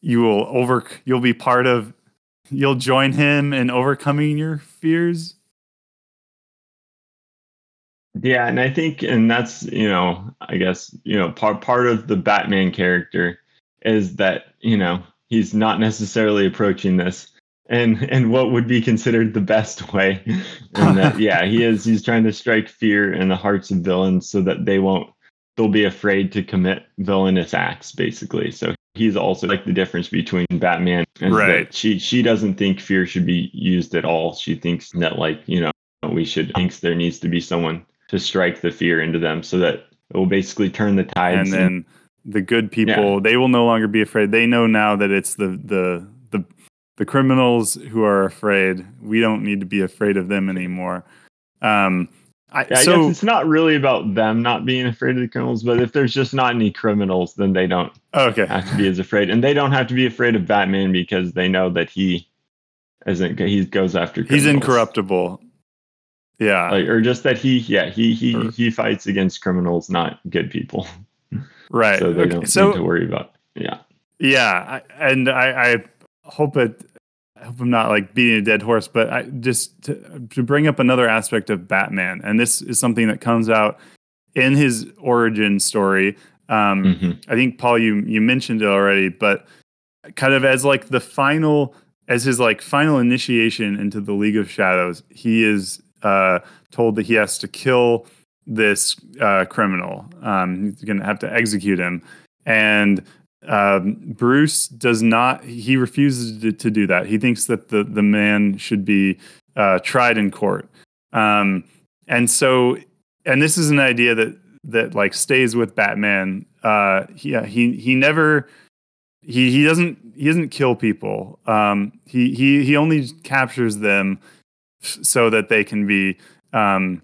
you will over you'll be part of you'll join him in overcoming your fears yeah and i think and that's you know i guess you know part part of the batman character is that you know he's not necessarily approaching this and and what would be considered the best way and that yeah he is he's trying to strike fear in the hearts of villains so that they won't they'll be afraid to commit villainous acts basically so he's also like the difference between Batman and right. she she doesn't think fear should be used at all. She thinks that like, you know, we should thinks there needs to be someone to strike the fear into them so that it will basically turn the tides. And then and, the good people, yeah. they will no longer be afraid. They know now that it's the the the criminals who are afraid. We don't need to be afraid of them anymore. Um I, yeah, so, I guess it's not really about them not being afraid of the criminals, but if there's just not any criminals, then they don't okay. have to be as afraid, and they don't have to be afraid of Batman because they know that he isn't. He goes after. Criminals. He's incorruptible. Yeah, like, or just that he, yeah, he he or, he fights against criminals, not good people. Right. so they okay. don't so, need to worry about. Yeah. Yeah, I, and I, I hope it I hope I'm not like beating a dead horse, but I just to, to bring up another aspect of Batman, and this is something that comes out in his origin story. Um, mm-hmm. I think Paul, you you mentioned it already, but kind of as like the final, as his like final initiation into the League of Shadows, he is uh, told that he has to kill this uh, criminal. Um, he's going to have to execute him, and um, Bruce does not. He refuses to, to, do that. He thinks that the the man should be uh, tried in court. Um, and so, and this is an idea that that like stays with Batman. Uh, he uh, he he never he he doesn't he doesn't kill people. Um, he he he only captures them so that they can be um,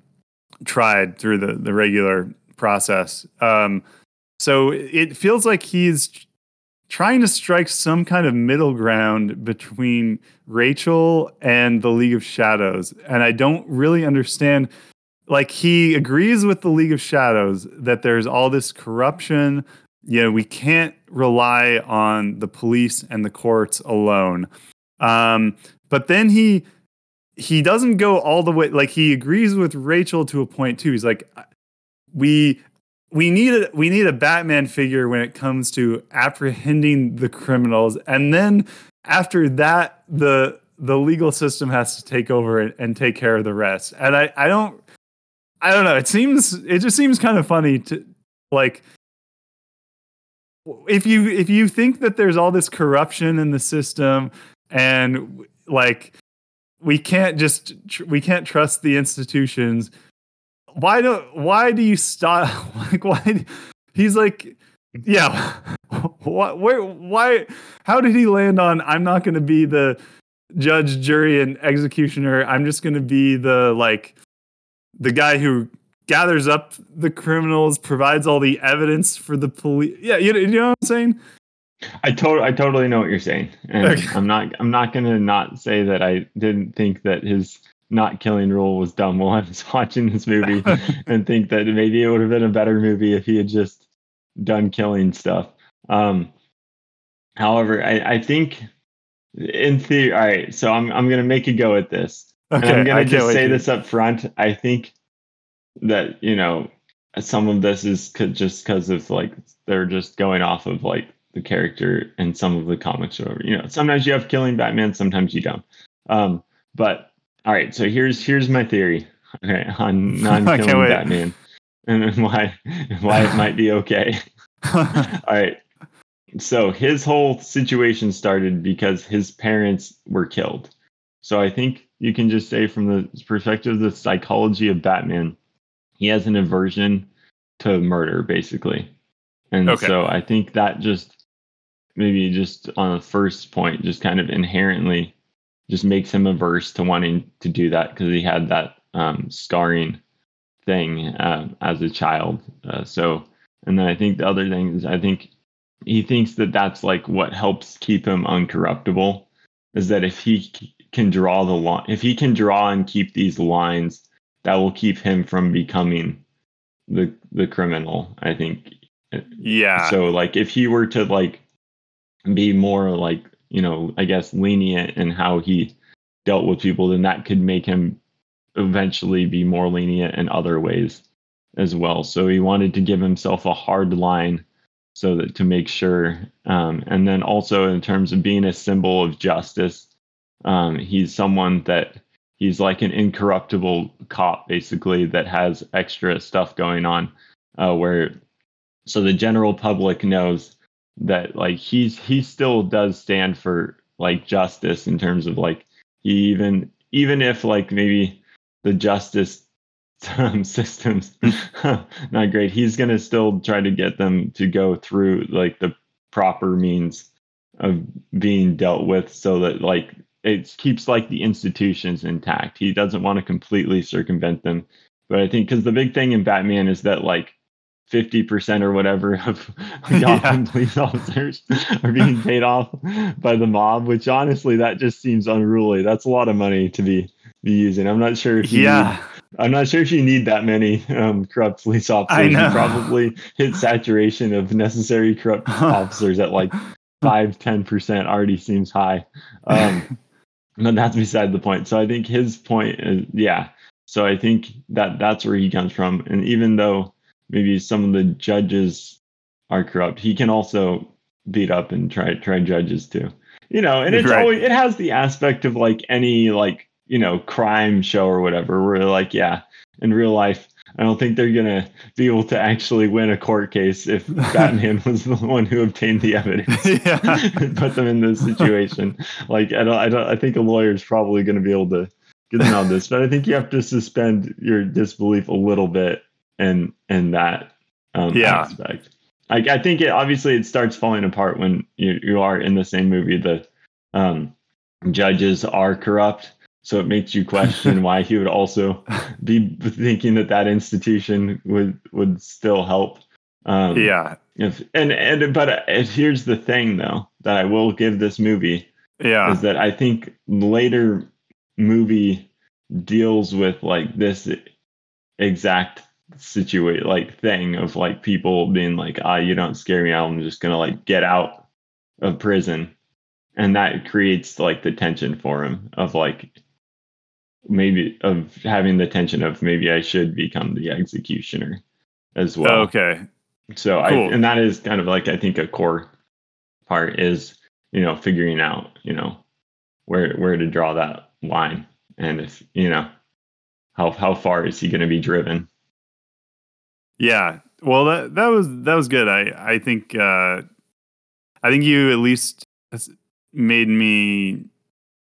tried through the the regular process. Um, so it feels like he's trying to strike some kind of middle ground between Rachel and the League of Shadows. And I don't really understand. Like, he agrees with the League of Shadows that there's all this corruption. You know, we can't rely on the police and the courts alone. Um, but then he he doesn't go all the way like he agrees with Rachel to a point too. He's like we we need a we need a Batman figure when it comes to apprehending the criminals, and then after that, the the legal system has to take over and, and take care of the rest. And I I don't I don't know. It seems it just seems kind of funny to like if you if you think that there's all this corruption in the system and like we can't just we can't trust the institutions why do why do you stop like why he's like yeah what where why how did he land on i'm not going to be the judge jury and executioner. I'm just going to be the like the guy who gathers up the criminals provides all the evidence for the police. Yeah you, you know what i'm saying? I totally, I totally know what you're saying, and okay. I'm not, I'm not gonna not say that I didn't think that his not killing rule was dumb while I was watching this movie and think that maybe it would have been a better movie if he had just done killing stuff. Um, however, I, I think in theory, all right, so I'm I'm gonna make a go at this. Okay, and I'm gonna just say this up front. I think that you know some of this is just because of like they're just going off of like the character and some of the comics or whatever. You know, sometimes you have killing Batman, sometimes you don't. Um, but all right, so here's here's my theory okay, on non-killing Batman and why why it might be okay. all right. So his whole situation started because his parents were killed. So I think you can just say from the perspective of the psychology of Batman, he has an aversion to murder basically. And okay. so I think that just maybe just on the first point just kind of inherently just makes him averse to wanting to do that because he had that um, scarring thing uh, as a child. Uh, so, and then I think the other thing is I think he thinks that that's like what helps keep him uncorruptible is that if he can draw the line, if he can draw and keep these lines, that will keep him from becoming the the criminal. I think. Yeah. So like if he were to like be more like you know, I guess, lenient in how he dealt with people, then that could make him eventually be more lenient in other ways as well. So he wanted to give himself a hard line so that to make sure. Um, and then also in terms of being a symbol of justice, um, he's someone that he's like an incorruptible cop basically that has extra stuff going on uh, where so the general public knows that like he's he still does stand for like justice in terms of like he even even if like maybe the justice um, systems not great he's gonna still try to get them to go through like the proper means of being dealt with so that like it keeps like the institutions intact. He doesn't want to completely circumvent them. But i think because the big thing in batman is that like 50% or whatever of Gotham yeah. police officers are being paid off by the mob, which honestly, that just seems unruly. That's a lot of money to be, be using. I'm not sure if you yeah. Need, I'm not sure if you need that many um, corrupt police officers. You probably hit saturation of necessary corrupt officers at like five, 10% already seems high. Um, but that's beside the point. So I think his point is, yeah. So I think that that's where he comes from. And even though maybe some of the judges are corrupt. He can also beat up and try try judges too. You know, and it's right. always it has the aspect of like any like you know crime show or whatever where like yeah in real life I don't think they're gonna be able to actually win a court case if Batman was the one who obtained the evidence and put them in this situation. Like I don't, I don't, I think a lawyer is probably gonna be able to get them on this, but I think you have to suspend your disbelief a little bit in in that um, yeah. aspect. I, I think it obviously it starts falling apart when you, you are in the same movie. The um, judges are corrupt, so it makes you question why he would also be thinking that that institution would would still help. Um, yeah. If and and but uh, here's the thing though that I will give this movie. Yeah. Is that I think later movie deals with like this exact situate like thing of like people being like, ah, you don't scare me. I'm just gonna like get out of prison, and that creates like the tension for him of like maybe of having the tension of maybe I should become the executioner as well. Okay. So cool. I and that is kind of like I think a core part is you know figuring out you know where where to draw that line and if you know how how far is he going to be driven yeah. Well, that that was that was good. I I think uh, I think you at least made me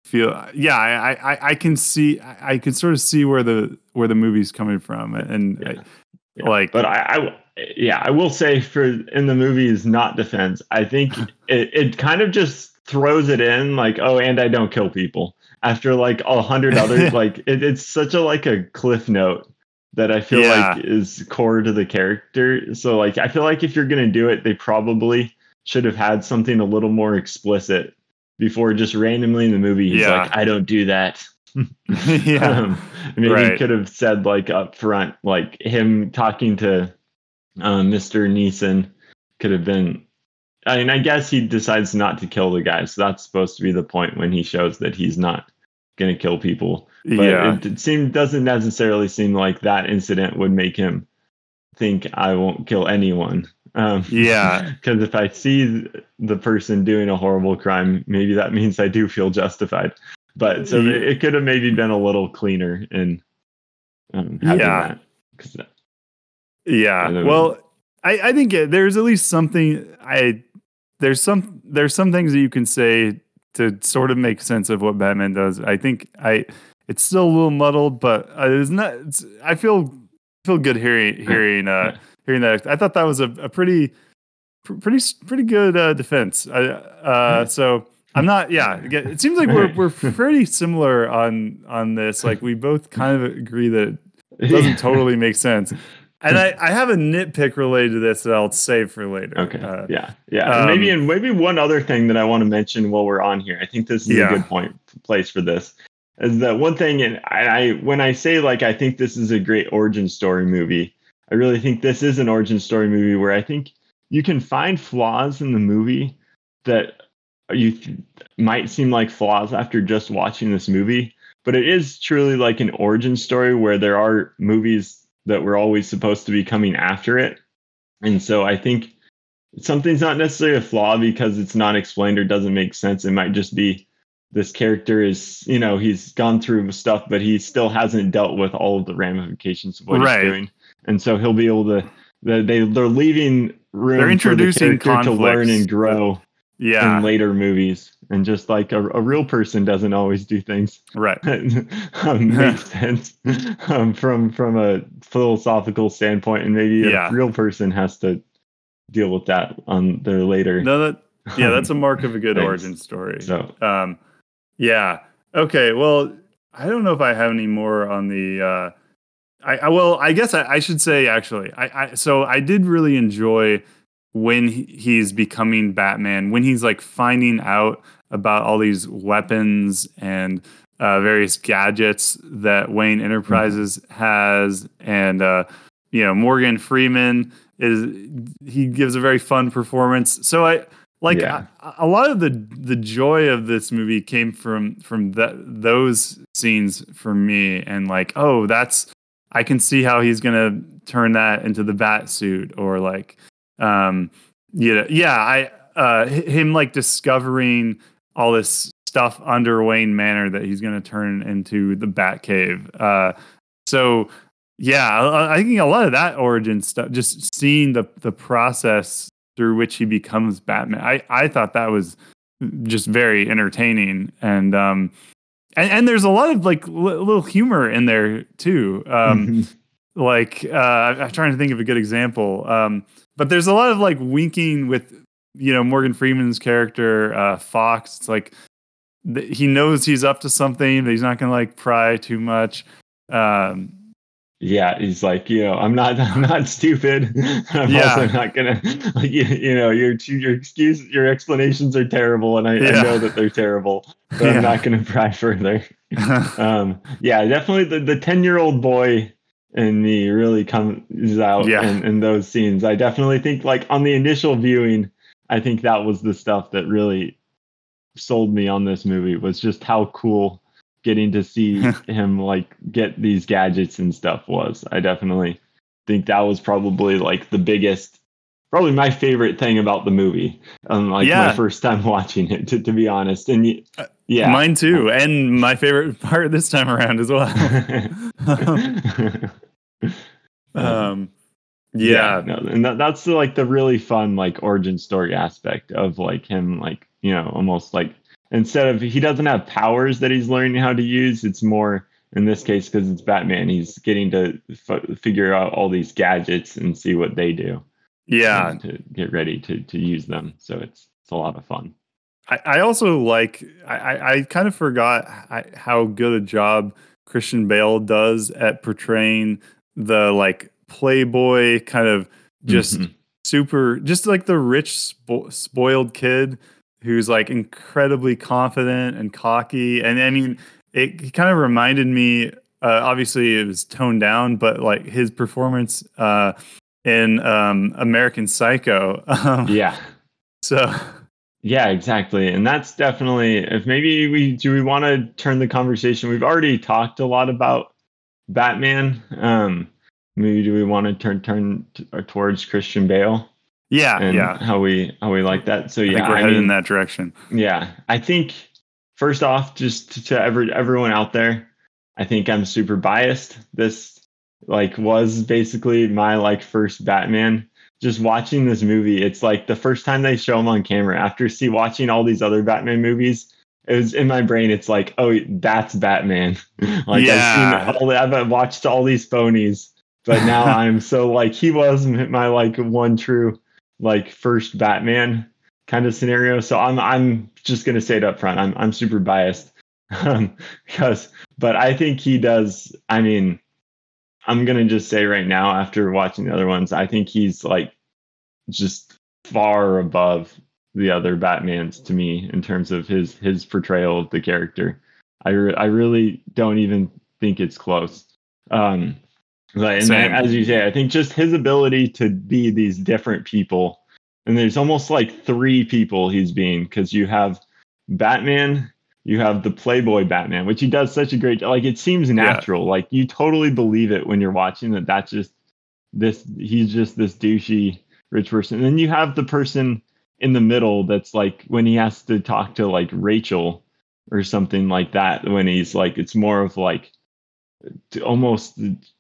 feel. Yeah, I I, I can see. I, can sort of see where the where the movie's coming from, and yeah. I, yeah. like. But I, I yeah, I will say for in the movie is not defense. I think it it kind of just throws it in like, oh, and I don't kill people after like a hundred others. like it, it's such a like a cliff note that I feel yeah. like is core to the character. So like I feel like if you're gonna do it, they probably should have had something a little more explicit before just randomly in the movie he's yeah. like, I don't do that. yeah. Um, maybe right. he could have said like up front, like him talking to uh, Mr. Neeson could have been I mean, I guess he decides not to kill the guy, so that's supposed to be the point when he shows that he's not going to kill people. But yeah. it, it seem, doesn't necessarily seem like that incident would make him think I won't kill anyone. Um, yeah. Because if I see the person doing a horrible crime, maybe that means I do feel justified. but so Yeah. it could have maybe been a little cleaner in um, Yeah. that- Yeah. I Well, I, I think it, there's at least something I there's some there's some things that you can say to sort of make sense of what Batman does. I think I it's still a little muddled, but uh, it's not. It's, I feel feel good hearing hearing uh, hearing that. I thought that was a, a pretty pretty pretty good uh, defense. I, uh, so I'm not. Yeah, it seems like we're we're pretty similar on on this. Like we both kind of agree that it doesn't totally make sense. And I, I have a nitpick related to this that I'll save for later. Okay. Uh, yeah. Yeah. And maybe um, and maybe one other thing that I want to mention while we're on here. I think this is Yeah. a good point place for this. Is that one thing and I, when I say like I think this is a great origin story movie, I really think this is an origin story movie where I think you can find flaws in the movie that you th- might seem like flaws after just watching this movie, but it is truly like an origin story where there are movies that were always supposed to be coming after it. And so I think something's not necessarily a flaw because it's not explained or doesn't make sense. It might just be this character is, you know, he's gone through stuff, but he still hasn't dealt with all of the ramifications of what Right. he's doing. And so he'll be able to they they- they're leaving room They're for introducing the character to learn and grow Yeah. in later movies. And just like a, a real person doesn't always do things right. um, makes sense um, from from a philosophical standpoint, and maybe Yeah. a real person has to deal with that on their later. No, that yeah, that's a mark of a good origin story. so Um, yeah. Okay. Well, I don't know if I have any more on the. Uh, I, I well, I guess I, I should say actually. I, I so I did really enjoy when he's becoming Batman. When he's like finding out about all these weapons and uh, various gadgets that Wayne Enterprises has, and uh, you know Morgan Freeman is he gives a very fun performance. So I like Yeah. a, a lot of the the joy of this movie came from from that those scenes for me and like oh that's I can see how he's gonna turn that into the bat suit or like um yeah yeah I uh him like discovering all this stuff under Wayne Manor that he's gonna turn into the Bat Cave uh so yeah I, I think a lot of that origin stuff just seeing the the process through which he becomes Batman. I, I thought that was just very entertaining and um and, and there's a lot of like li- little humor in there too. Um like uh I'm trying to think of a good example. Um but there's a lot of like winking with you know Morgan Freeman's character uh Fox. It's like th- he knows he's up to something, but he's not going to like pry too much. Um yeah, he's like, you know, I'm not, I'm not stupid. I'm Yeah. also not gonna, like, you, you know, your your excuse, your explanations are terrible, and I, Yeah. I know that they're terrible, but Yeah. I'm not gonna pry further. um, yeah, definitely the the ten year old boy in me really comes out in, in those scenes. I definitely think like on the initial viewing, I think that was the stuff that really sold me on this movie was just how cool getting to see him like get these gadgets and stuff was. I definitely think that was probably like the biggest probably my favorite thing about the movie. Um like Yeah. my first time watching it to, to be honest. And Uh, yeah. Mine too, and my favorite part this time around as well. um, yeah, no, and that, that's like the really fun like origin story aspect of like him like you know almost like instead of he doesn't have powers that he's learning how to use it's more in this case because it's batman he's getting to f- figure out all these gadgets and see what they do yeah. to get ready to to use them so it's it's a lot of fun I, I also like. I, I, kind of forgot how good a job Christian Bale does at portraying the like playboy kind of just Mhm. super, just like the rich spo- spoiled kid who's like incredibly confident and cocky. And I mean, it, kind of reminded me. Uh, obviously, it was toned down, but like his performance uh, in um, American Psycho. Um, yeah So Yeah, exactly. And that's definitely if maybe we do we want to turn the conversation. We've already talked a lot about Batman. Um maybe do we want to turn turn t- uh, towards Christian Bale yeah, and yeah. how we how we like that. So I yeah, think we're I headed mean, in that direction. yeah, I think first off, just to, to every, everyone out there, I think I'm super biased. This like was basically my like first Batman. Just watching this movie, it's like the first time they show him on camera. After see watching all these other Batman movies, it was in my brain. It's like, oh, that's Batman. like Yeah. I've seen all, I've watched all these phonies, but now I'm so like he was my like one true like first Batman kind of scenario. So I'm I'm just gonna say it up front. I'm I'm super biased um, because, but I think he does. I mean, I'm gonna just say right now after watching the other ones, I think he's like just far above the other Batmans to me in terms of his his portrayal of the character. I re- I really don't even think it's close. Um, but and Same. as you say, I think just his ability to be these different people, and there's almost like three people he's being because you have Batman, you have the Playboy Batman, which he does such a great job. like. It seems natural, like you totally believe it when you're watching that. That's just this. He's just this douchey rich person, and then you have the person in the middle that's like when he has to talk to like Rachel or something like that. When he's like, it's more of like almost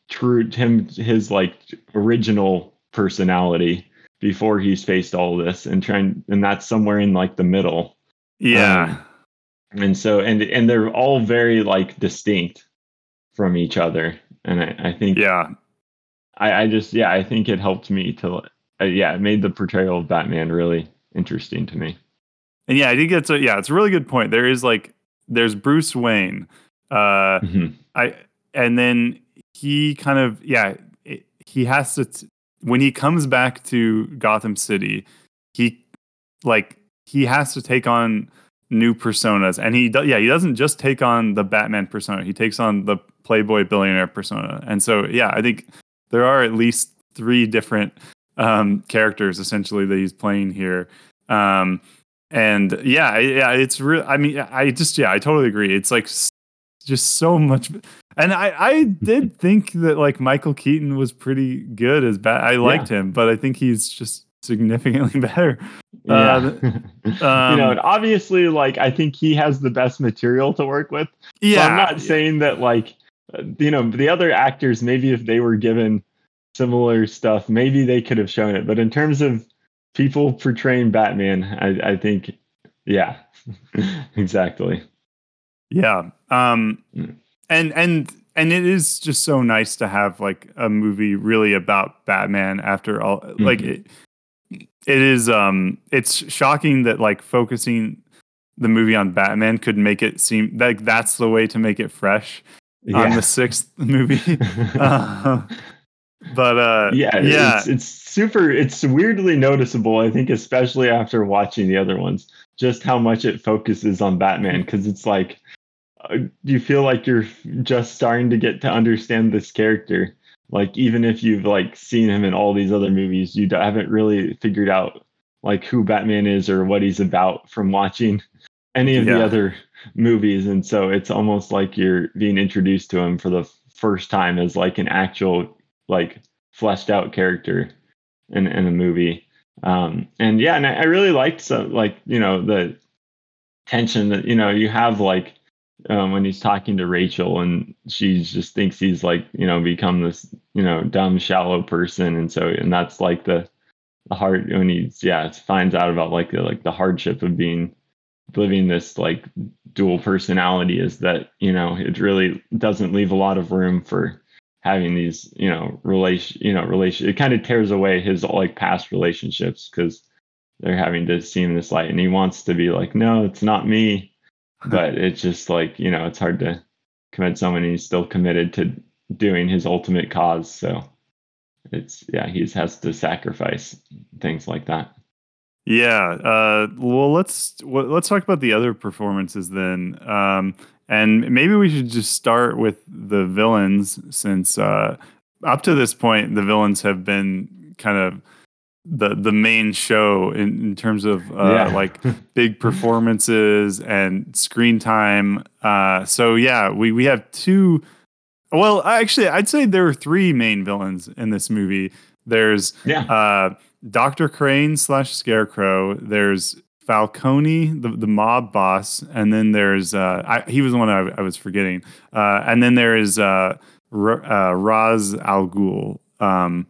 true him his like original personality before he's faced all this and trying and that's somewhere in like the middle Yeah. Um, and so and and they're all very like distinct from each other and i, I think yeah. I, I just yeah i think it helped me to uh, yeah it made the portrayal of batman really interesting to me And yeah, I think it's a yeah, it's a really good point. There is like there's Bruce Wayne. Uh Mhm. I and then he kind of yeah, it, he has to t- when he comes back to Gotham City, he like he has to take on new personas and he do, yeah, he doesn't just take on the Batman persona. He takes on the Playboy billionaire persona. And so yeah, I think there are at least three different um characters essentially that he's playing here. Um and yeah, yeah, it's real. I mean, I just yeah, I totally agree. It's like just so much. And I I did think that like Michael Keaton was pretty good as Bat. I liked him, but I think he's just significantly better. yeah Uh, you know um, and obviously like i think he has the best material to work with Yeah, So I'm not saying that like you know the other actors maybe if they were given similar stuff maybe they could have shown it but in terms of people portraying Batman I, I think yeah exactly Yeah. Um Mm. And and and it is just so nice to have like a movie really about Batman after all like Mhm. it it is um it's shocking that like focusing the movie on Batman could make it seem like that's the way to make it fresh on the sixth movie. Uh, but uh yeah yeah. It's, it's super it's weirdly noticeable i think especially after watching the other ones just how much it focuses on batman because it's like uh, you feel like you're just starting to get to understand this character. Like even if you've like seen him in all these other movies you haven't really figured out like who batman is or what he's about from watching any of the other movies. And so it's almost like you're being introduced to him for the first time as like an actual like fleshed out character in in a movie. Um, and yeah, and I, I really liked some like you know the tension that you know you have like um, when he's talking to Rachel and she just thinks he's like you know become this you know dumb shallow person. And so and that's like the the hard when he's yeah finds out about like the like the hardship of being living this like dual personality is that you know it really doesn't leave a lot of room for having these you know relation you know relation it kind of tears away his like past relationships because they're having to see in this light. And he wants to be like no it's not me but it's just like you know it's hard to commit someone he's still committed to doing his ultimate cause so it's yeah he has to sacrifice things like that Yeah. Uh, well, let's well, let's talk about the other performances then, um, and maybe we should just start with the villains, since uh, up to this point the villains have been kind of the the main show in, in terms of uh, Yeah. like big performances and screen time. Uh, so yeah, we we have two. Well, actually, I'd say there are three main villains in this movie. There's yeah uh, Doctor Crane slash Scarecrow. There's Falcone, the, the mob boss, and then there's uh, I, he was the one I, I was forgetting, uh, and then there is uh, R- uh, Ra's al Ghul, um,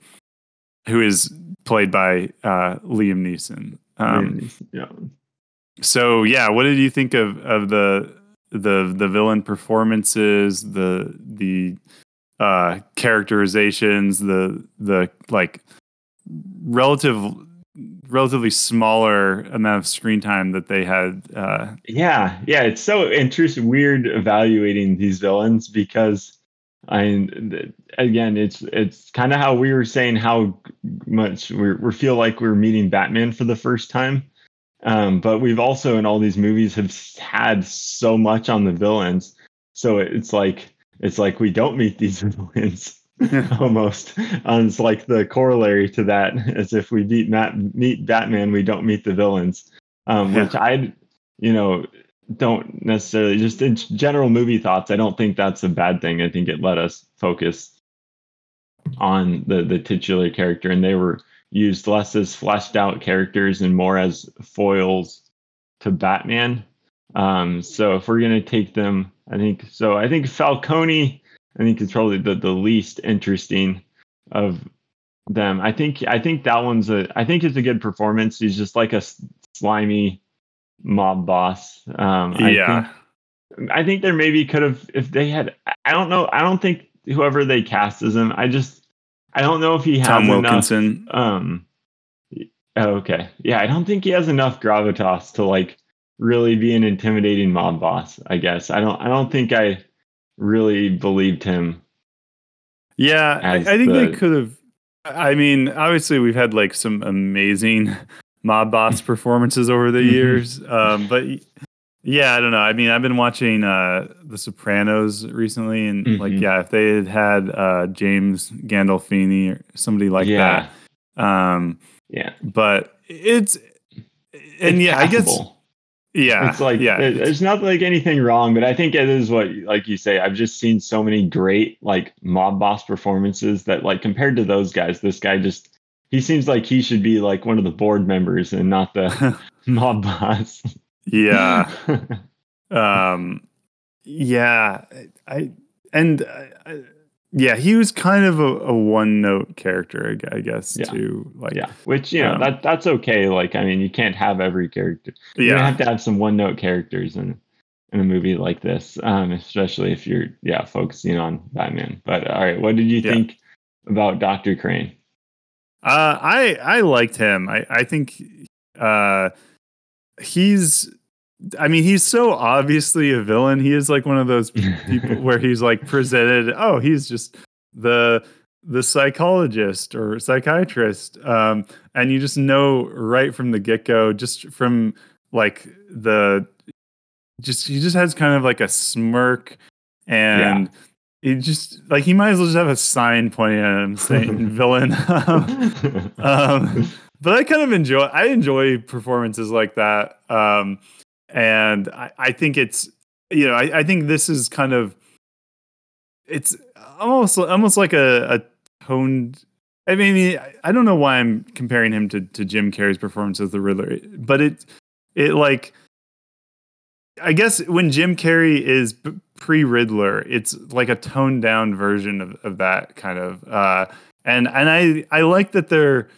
who is played by uh, Liam Neeson. Um, yeah. So yeah, what did you think of of the the the villain performances, the the uh, characterizations, the the like relative relatively smaller amount of screen time that they had. Uh, yeah, yeah, it's so interesting, weird evaluating these villains because I again, it's it's kind of how we were saying how much we we feel like we're meeting Batman for the first time. Um, but we've also in all these movies have had so much on the villains, so it's like it's like we don't meet these villains almost. Um, it's like the corollary to that, as if we meet Matt, meet Batman, we don't meet the villains, um, which I, you know, don't necessarily just in general movie thoughts. I don't think that's a bad thing. I think it let us focus on the the titular character, and they were used less as fleshed out characters and more as foils to Batman. Um, so if we're gonna take them, I think so. I think Falcone, I think is probably the, the least interesting of them. I think I think that one's a I think it's a good performance. He's just like a slimy mob boss. Um, yeah. I think, I think there maybe could have if they had. I don't know. I don't think whoever they cast as him. I just I don't know if he has Tom enough, Wilkinson. Um. oh, Okay. Yeah, I don't think he has enough gravitas to like really be an intimidating mob boss. I guess I don't. I don't think I really believed him. Yeah, I, I think they could have. I mean, obviously, we've had like some amazing mob boss performances over the Mhm. years, um, but yeah, I don't know. I mean, I've been watching uh, The Sopranos recently, and like, Mhm. yeah, if they had had uh, James Gandolfini or somebody like yeah. that, um, Yeah. but it's and It's yeah, I guess yeah, it's like yeah, it- it's not like anything wrong, but I think it is what like you say. I've just seen so many great like mob boss performances that like compared to those guys, this guy just he seems like he should be like one of the board members and not the mob boss. yeah. um yeah i and I, I, yeah he was kind of a, a one note character I guess Yeah. too like yeah, which you know Um, that that's okay. Like I mean, you can't have every character. You yeah have to have some one note characters in in a movie like this, um, especially if you're yeah focusing on Batman. But all right, what did you Yeah. think about Doctor Crane? Uh i i liked him. I i think uh he's i mean he's so obviously a villain. He is like one of those people where he's like presented oh he's just the the psychologist or psychiatrist. Um and you just know right from the get-go just from like the just he just has kind of like a smirk and it just like he might as well just have a sign pointing at him saying villain um, but I kind of enjoy I enjoy performances like that. Um, and I, I think it's you know, I, I think this is kind of it's almost almost like a, a toned I mean I- I don't know why I'm comparing him to, to Jim Carrey's performance as the Riddler, but it it like I guess when Jim Carrey is pre Riddler, it's like a toned down version of, of that kind of uh and and I I like that there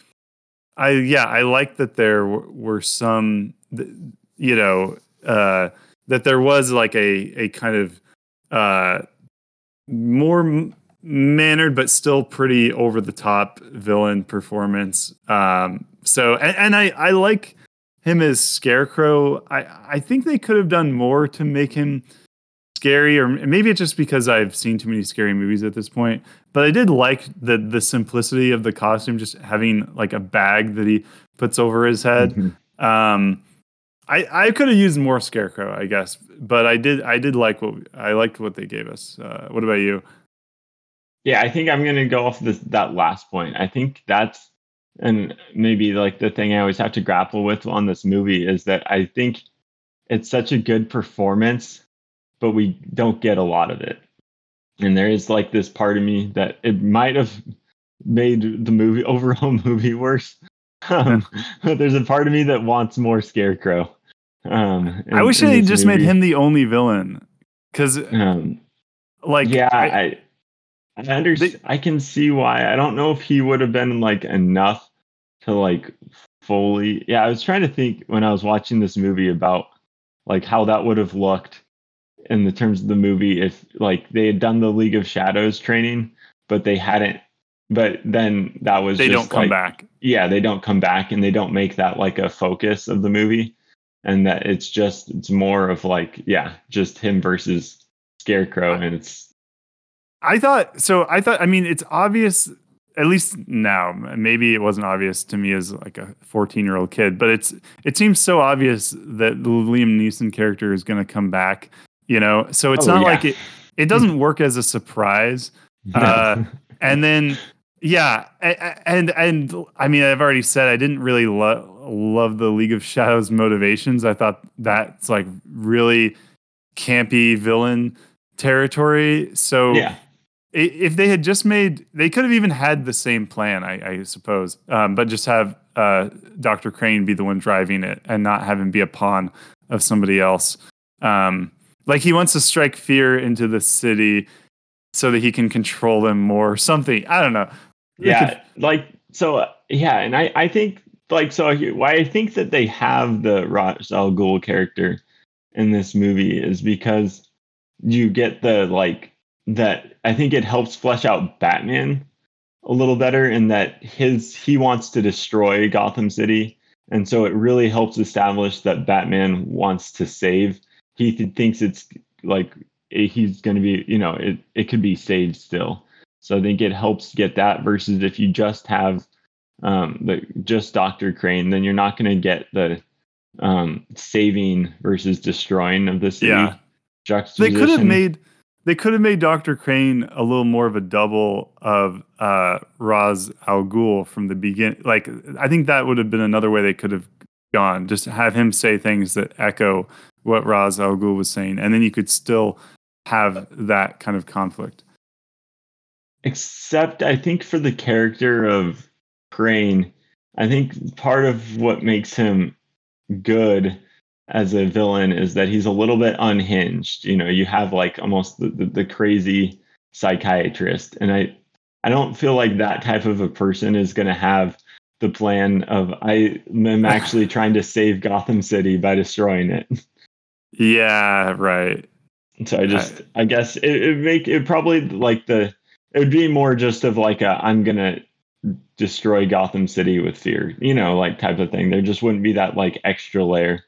I yeah I like that there w- were some you know uh that there was like a a kind of uh more mannered but still pretty over the top villain performance um so and, and I I like him as Scarecrow. I I think they could have done more to make him scary or maybe it's just because I've seen too many scary movies at this point but I did like the the simplicity of the costume just having like a bag that he puts over his head Mhm. um I I could have used more scarecrow I guess but I did I did like what I liked what they gave us uh, what about you Yeah, I think I'm gonna go off this that last point. I think that's and maybe like the thing I always have to grapple with on this movie is that I think it's such a good performance, but we don't get a lot of it. And there is like this part of me that it might have made the movie overall movie worse. Um, but there's a part of me that wants more Scarecrow. Um, I wish they just made him the only villain. Because, Um, like, yeah, I- I, I, understand. I can see why. I don't know if he would have been like enough to like fully. Yeah, I was trying to think when I was watching this movie about like how that would have looked in the terms of the movie if like they had done the League of Shadows training, but they hadn't. But then that was they just, don't come like, back. yeah, they don't come back and they don't make that like a focus of the movie. And that it's just it's more of like, yeah, just him versus Scarecrow. And it's I thought so. I thought. I mean, it's obvious. At least now, maybe it wasn't obvious to me as like a 14 year old kid, but it's it seems so obvious that the Liam Neeson character is going to come back. You know, so it's Oh, not yeah. like it. It doesn't work as a surprise. Uh, and then yeah a- a- and and i mean i've already said i didn't really lo- love the league of shadows motivations i thought that's like really campy villain territory so yeah. if they had just made they could have even had the same plan i, I suppose um, but just have uh, dr crane be the one driving it and not have him be a pawn of somebody else um, like he wants to strike fear into the city so that he can control them more or something. I don't know. They yeah like so uh, yeah and i i think like so why i think that they have the Ra's al Ghul character in this movie is because you get the like that i think it helps flesh out batman a little better in that his he wants to destroy gotham city. And so it really helps establish that batman wants to save he th- thinks it's like eh, he's going to be you know it, it could be saved still so I think it helps get that versus if you just have um, the just Dr. Crane, then you're not going to get the um, saving versus destroying of the city. Yeah. they could have made they could have made Dr. Crane a little more of a double of uh Ra's al Ghul from the beginning. Like I think that would have been another way they could have gone. Just have him say things that echo what Ra's al Ghul was saying, and then you could still have that kind of conflict. except I think for the character of Crane, I think part of what makes him good as a villain is that he's a little bit unhinged. You know, you have like almost the, the, the crazy psychiatrist, and I I don't feel like that type of a person is going to have the plan of I am actually trying to save Gotham City by destroying it. Yeah, right. So I just, I, guess it, it make it probably like the, it would be more just of like a, I'm gonna destroy Gotham City with fear, you know, like type of thing. There just wouldn't be that like extra layer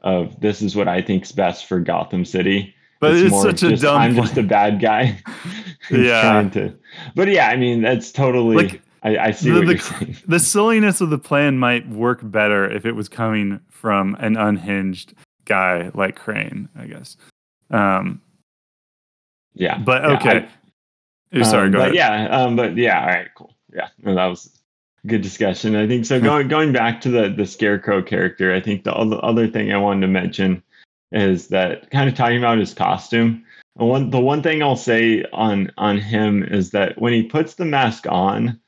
of this is what I think's best for Gotham City. But it's, more such a just, dumb I'm just a bad guy. Yeah. Trying to, but yeah, I mean that's totally. Like, I, I see the- what the you're saying. the silliness of the plan might work better if it was coming from an unhinged guy like Crane, I guess. Um, Yeah, but yeah, I- okay. Sorry, Um, go but ahead. Yeah, um, but yeah, all right, cool. Yeah, no, that was a good discussion. I think so. Going going back to the the scarecrow character, I think the other other thing I wanted to mention is that kind of talking about his costume. And one the one thing I'll say on on him is that when he puts the mask on,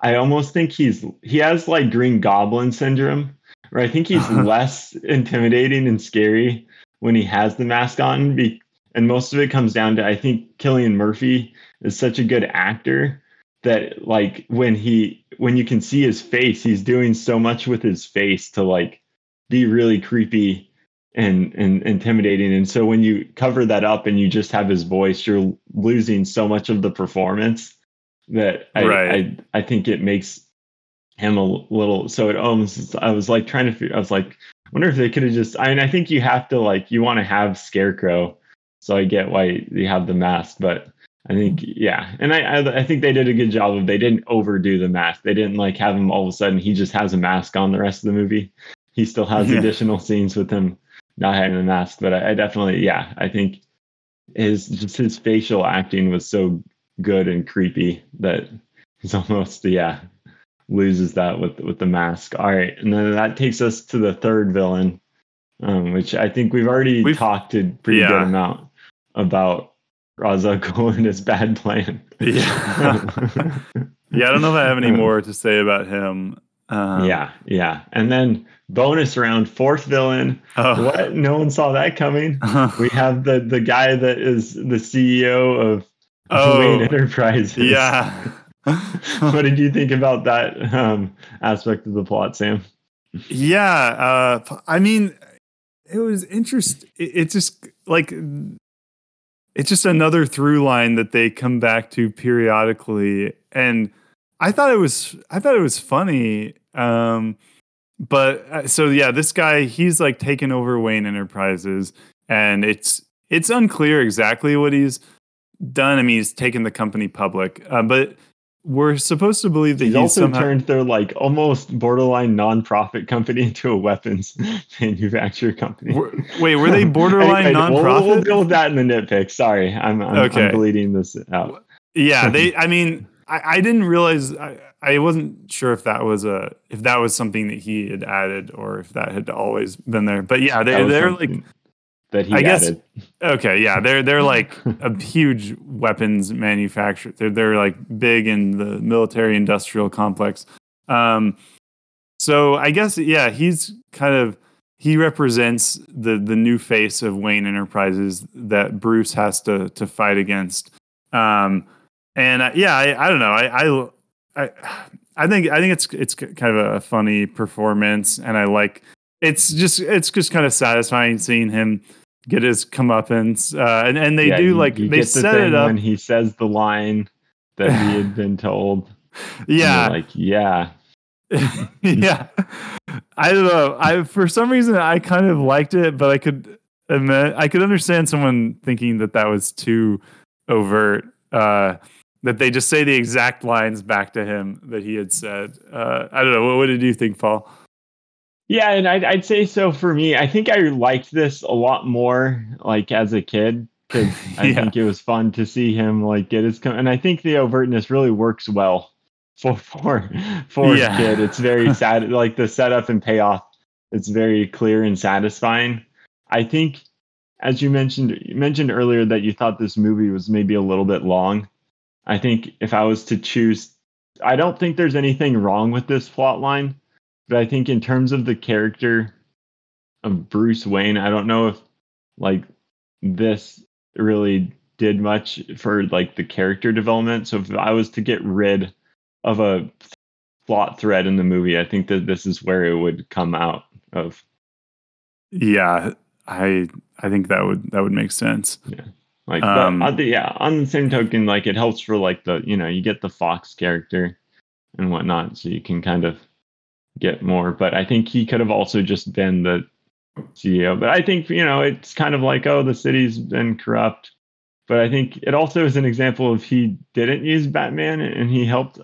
I almost think he's he has like Green Goblin syndrome, where I think he's less intimidating and scary when he has the mask on. Be, and most of it comes down to I think Cillian Murphy is such a good actor that like when he when you can see his face, he's doing so much with his face to like be really creepy and and intimidating. And so when you cover that up and you just have his voice, you're losing so much of the performance that I Right. I, I think it makes him a little so it almost I was like trying to figure I was like I wonder if they could have just I mean I think you have to like you want to have scarecrow so I get why you have the mask but I think yeah and I, I I think they did a good job of they didn't overdo the mask they didn't like have him all of a sudden he just has a mask on the rest of the movie he still has Yeah. additional scenes with him not having a mask but I, I definitely yeah I think his just his facial acting was so good and creepy that he's almost yeah loses that with with the mask. All right, and then that takes us to the third villain, um, which I think we've already We've- talked a pretty good amount about Ra's al Ghul and his bad plan. Yeah. Yeah, I don't know if I have any more to say about him. Um, yeah, yeah. And then bonus round, fourth villain. Oh. What? No one saw that coming. We have the the guy that is the CEO of Oh, Wayne Enterprises. yeah. what did you think about that um, aspect of the plot, Sam? yeah. Uh, I mean, it was interesting. It, it's just like it's just another through line that they come back to periodically, and I thought it was I thought it was funny. Um, but uh, so yeah, this guy he's like taken over Wayne Enterprises, and it's it's unclear exactly what he's done. I mean, he's taken the company public, uh, but we're supposed to believe that He's he's, also somehow turned their like almost borderline non-profit company into a weapons manufacturer company. Were- wait, were they borderline Anyway, we'll- nonprofit? We'll, go with that in the nitpick. Sorry, I'm I'm, Okay. I'm bleeding this out. Yeah, they. I mean, I, I didn't realize. I, I wasn't sure if that was a if that was something that he had added or if that had always been there. But yeah, they, they're like that he I guess- okay, yeah, they're they're like a huge weapons manufacturer. They're they're like big in the military industrial complex. Um, so I guess yeah, he's kind of he represents the the new face of Wayne Enterprises that Bruce has to to fight against. Um, and uh, yeah, I, I don't know. I, I I I think I think it's it's kind of a funny performance, and I like it's just it's just kind of satisfying seeing him get his comeuppance. Uh, and and they Yeah, do you- like you they the set thing it up. when he says the line that he had been told. Yeah, like yeah, yeah. I don't know. I for some reason I kind of liked it, but I could admit I could understand someone thinking that that was too overt. Uh, that they just say the exact lines back to him that he had said. Uh, I don't know. What, what did you think, Paul? Yeah, and I'd I'd say so for me. I think I liked this a lot more like as a kid because I think it was fun to see him like get his com- and I think the overtness really works well for for for Yeah. a kid. It's very sad like the setup and payoff. It's very clear and satisfying. I think as you mentioned you mentioned earlier that you thought this movie was maybe a little bit long. I think if I was to choose I don't think there's anything wrong with this plot line, but I think in terms of the character of Bruce Wayne, I don't know if like this really did much for like the character development. So if I was to get rid of a plot thread in the movie, I think that this is where it would come out of. Yeah, I I think that would that would make sense. Yeah. Like, Um, the, yeah, on the same token, like it helps for like the you know you get the Fox character and whatnot, so you can kind of get more. But I think he could have also just been the CEO. But I think you know it's kind of like oh the city's been corrupt. But I think it also is an example of he didn't use Batman and he helped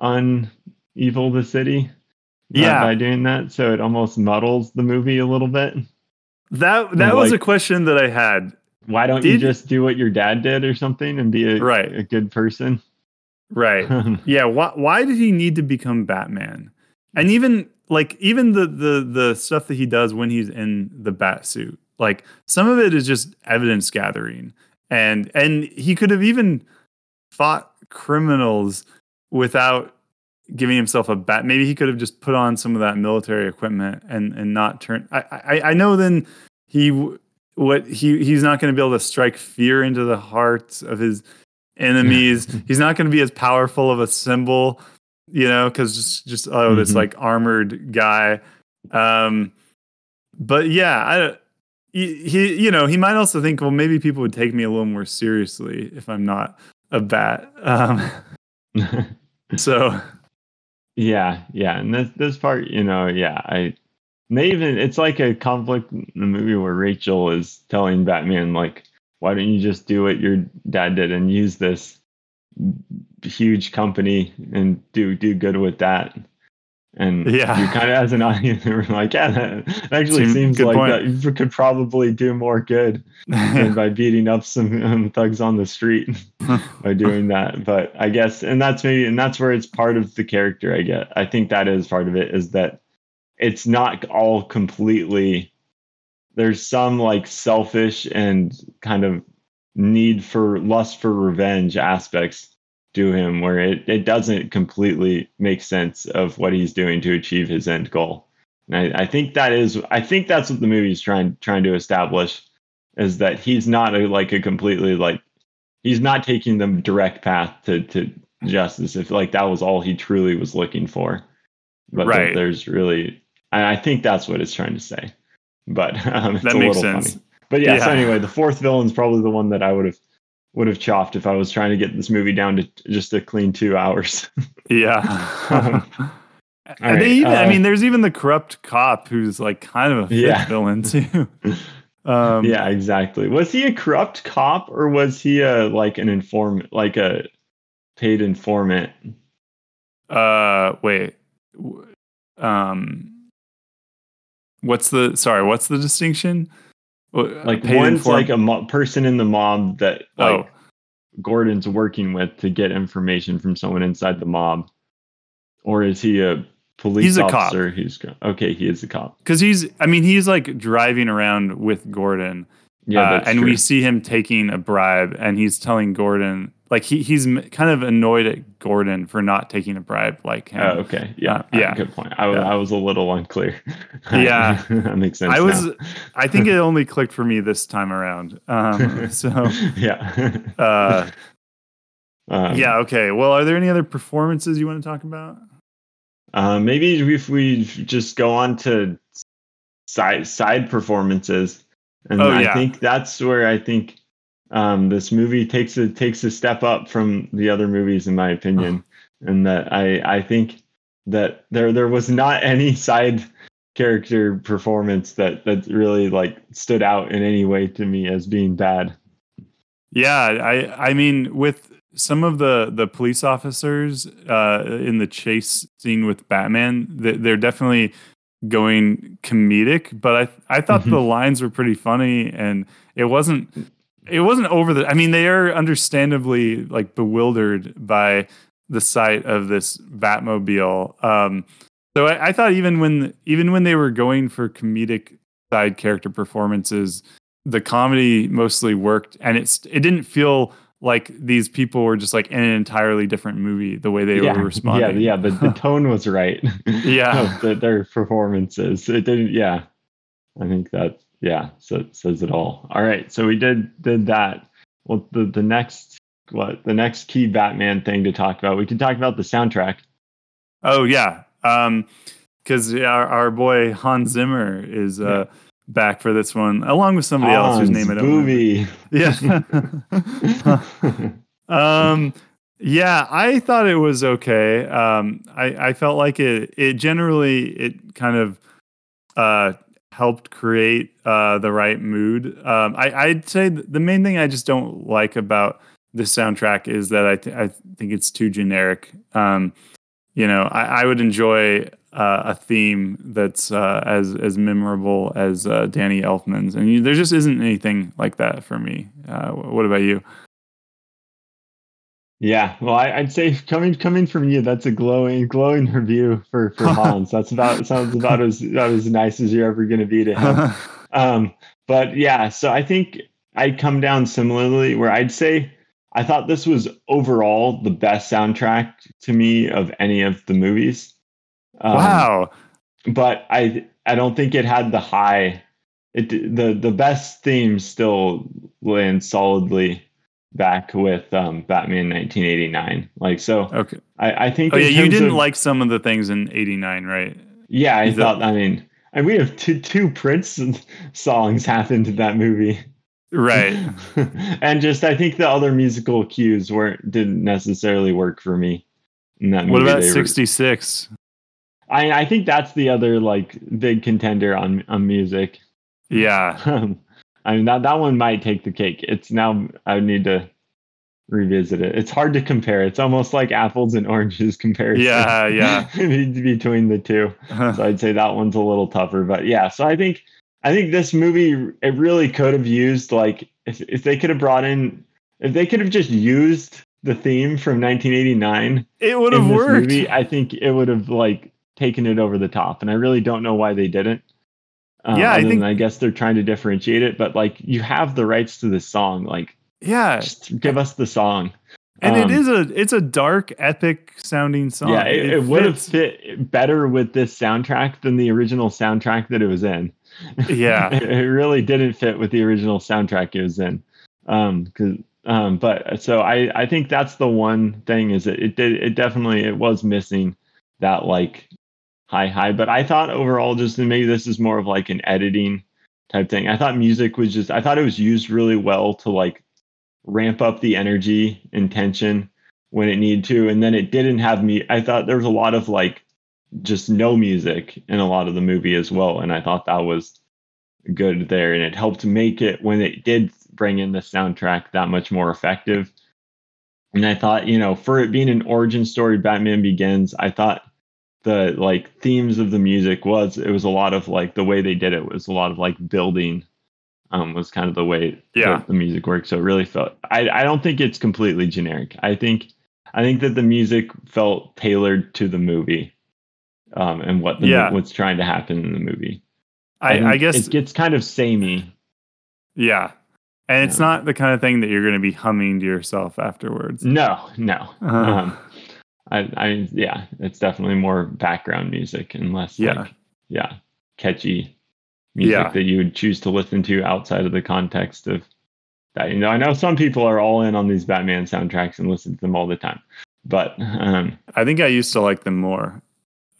unevil the city. Uh, yeah. by doing that, so it almost muddles the movie a little bit. That that was like- a question that I had. Why don't you just do what your dad did or something and be a, Right. a good person? Right. Yeah, why why did he need to become Batman? And even like even the the the stuff that he does when he's in the bat suit. Like some of it is just evidence gathering. And and he could have even fought criminals without giving himself a bat. Maybe he could have just put on some of that military equipment and and not turn I I, I know then he what he he's not going to be able to strike fear into the hearts of his enemies. He's not going to be as powerful of a symbol, you know, because just, just oh, this Mhm. like armored guy. Um, but yeah, I he, he you know he might also think well maybe people would take me a little more seriously if I'm not a bat. Um, so yeah, yeah, and this this part, you know, yeah, I. They even it's like a conflict in the movie where Rachel is telling Batman like, "Why don't you just do what your dad did and use this huge company and do do good with that?" And Yeah. you kind of as an audience, we're like, "Yeah, that actually Seem- seems like point. that you could probably do more good." than by beating up some um, thugs on the street by doing that. But I guess, and that's maybe, and that's where it's part of the character. I get. I think that is part of it. Is that it's not all completely. There's some like selfish and kind of need for lust for revenge aspects to him where it, it doesn't completely make sense of what he's doing to achieve his end goal. And I, I think that is I think that's what the movie's trying trying to establish is that he's not a, like a completely like he's not taking the direct path to to justice if like that was all he truly was looking for. But Right. there's really I think that's what it's trying to say. But um, That makes sense. funny. But yeah, so anyway, the fourth villain's probably the one that I would have would have chopped if I was trying to get this movie down to just a clean two hours. Yeah. They right, even, I uh, mean, there's even the corrupt cop who's like kind of a fifth Yeah. villain too. Um, yeah, exactly. Was he a corrupt cop or was he a like an informant, like a paid informant? Uh, wait. Um, what's the sorry? What's the distinction? Like one's inform- like a mo- person in the mob that like oh Gordon's working with to get information from someone inside the mob, or is he a police He's a cop. officer who's go- okay? He is a cop. because he's I mean he's like driving around with Gordon. Yeah, uh, and true. we see him taking a bribe, and he's telling Gordon like he he's kind of annoyed at Gordon for not taking a bribe like him. Oh, okay. Yeah. Uh, yeah. Good point. I, Yeah. I was a little unclear. Yeah. that makes sense. I was now. I think it only clicked for me this time around. Um, so yeah. uh, Um, yeah, okay. Well, are there any other performances you want to talk about? Uh, maybe if we just go on to side side performances, and Oh, I yeah. think that's where I think um, this movie takes a takes a step up from the other movies, in my opinion, and that I I think that there there was not any side character performance that that really like stood out in any way to me as being bad. Yeah, I I mean with some of the the police officers uh, in the chase scene with Batman, they- they're definitely going comedic, but I I thought Mhm. the lines were pretty funny and it wasn't it wasn't over the I mean they are understandably like bewildered by the sight of this Batmobile. Um so I, I thought even when even when they were going for comedic side character performances, the comedy mostly worked and it's it didn't feel like these people were just like in an entirely different movie the way they yeah, were responding. yeah, yeah. The, the tone was right. Yeah. the, their performances. It didn't. Yeah, I think that. Yeah, so it says it all. All right, so we did did that. Well, the the next what the next key Batman thing to talk about? We can talk about the soundtrack. Oh yeah. Um because our, our boy Hans Zimmer is uh back for this one, along with somebody else whose name I don't. Booby. Yeah. um yeah i thought it was okay um i i felt like it it generally it kind of uh helped create uh the right mood um i i'd say the main thing i just don't like about the soundtrack is that i th- i think it's too generic um you know i i would enjoy uh, a theme that's uh, as as memorable as uh, Danny Elfman's, and you, there just isn't anything like that for me. Uh, what about you? Yeah, well, I, I'd say coming coming from you, that's a glowing glowing review for for Hans. That's about sounds about as about as nice as you're ever going to be to him. Um, but yeah, so I think I'd come down similarly where I'd say I thought this was overall the best soundtrack to me of any of the movies. Um, wow. But I I don't think it had the high it the the best theme still lands solidly back with um, Batman 1989. Like so Okay. I, I think Oh yeah, you didn't of- like some of the things in '89, right? yeah, I Is that- thought. I mean, and we have two two Prince songs happened in that movie, Right. and just I think the other musical cues weren't didn't necessarily work for me in that movie. What about '66? I I think that's the other like big contender on on music. Yeah. Um, I mean that that one might take the cake. It's now I would need to revisit it. It's hard to compare. It's almost like apples and oranges comparison. Yeah, yeah. between the two. Uh-huh. so I'd say that one's a little tougher. But yeah, so I think I think this movie it really could have used like if if they could have brought in if they could have just used the theme from 1989 it would have worked. movie, I think it would have like taken it over the top. And I really don't know why they didn't. Uh, Yeah, I think- I guess they're trying to differentiate it, but like you have the rights to this song, like Yeah. just give us the song. And Um, it is a it's a dark, epic sounding song. yeah, it, it would have fit better with this soundtrack than the original soundtrack that it was in. Yeah. it, it really didn't fit with the original soundtrack it was in. Um, cause, um, but so I I think that's the one thing is it it did it definitely it was missing that like high high. But I thought overall just and maybe this is more of like an editing type thing. I thought music was just I thought it was used really well to like ramp up the energy and tension when it needed to, and then it didn't have me. I thought there was a lot of like just no music in a lot of the movie as well, and I thought that was good there, and it helped make it when it did bring in the soundtrack that much more effective. And I thought, you know, for it being an origin story, Batman Begins, I thought the like themes of the music was it was a lot of like the way they did it was a lot of like building um was kind of the way Yeah. the, the music worked so it really felt I, I don't think it's completely generic i think i think that the music felt tailored to the movie um and what the, Yeah. what's trying to happen in the movie I, I guess it gets kind of samey yeah. And it's not the kind of thing that you're going to be humming to yourself afterwards. no no Uh-huh. um I, I yeah it's definitely more background music and less Yeah. like yeah catchy music Yeah. that you would choose to listen to outside of the context of that you know i know some people are all in on these batman soundtracks and listen to them all the time but um I think I used to like them more.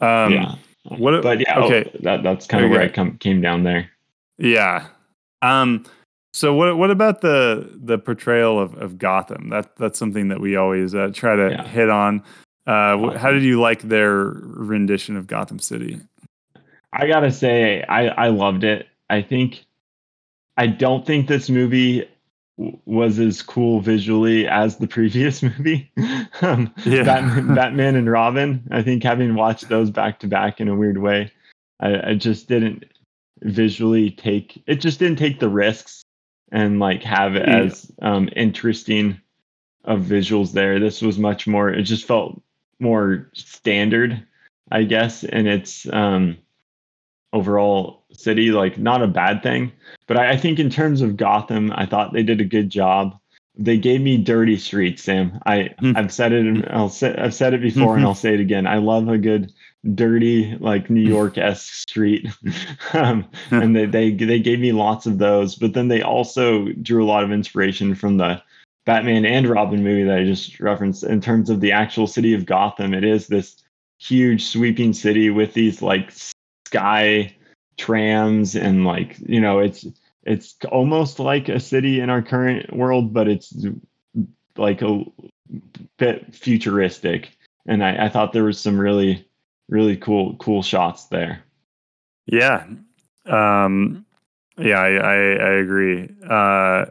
Um, yeah What? but yeah okay. okay that, that's kind of where i come, came down there Yeah. Um. So what? What about the the portrayal of, of Gotham? That that's something that we always uh, try to Yeah. hit on. Uh, how did you like their rendition of Gotham City? I gotta say, I I loved it. I think, I don't think this movie w- was as cool visually as the previous movie, um, Yeah. Batman, Batman and Robin. I think having watched those back to back in a weird way, I, I just didn't visually take it. Just didn't take the risks and like have it Yeah. as um, interesting of visuals there. This was much more. It just felt more standard, I guess, and it's um overall city like not a bad thing. But I, I think in terms of gotham i thought they did a good job. They gave me dirty streets sam. I Hmm. i've said it and i'll say i've said it before and i'll say it again. I love a good dirty like new york-esque street. Um, and they, they they gave me lots of those. But then they also drew a lot of inspiration from the batman and robin movie that i just referenced in terms of the actual city of gotham it is this huge sweeping city with these like sky trams and like you know it's it's almost like a city in our current world but it's like a bit futuristic and i, I thought there was some really really cool cool shots there Yeah. Um. Yeah, I I, I agree. Uh.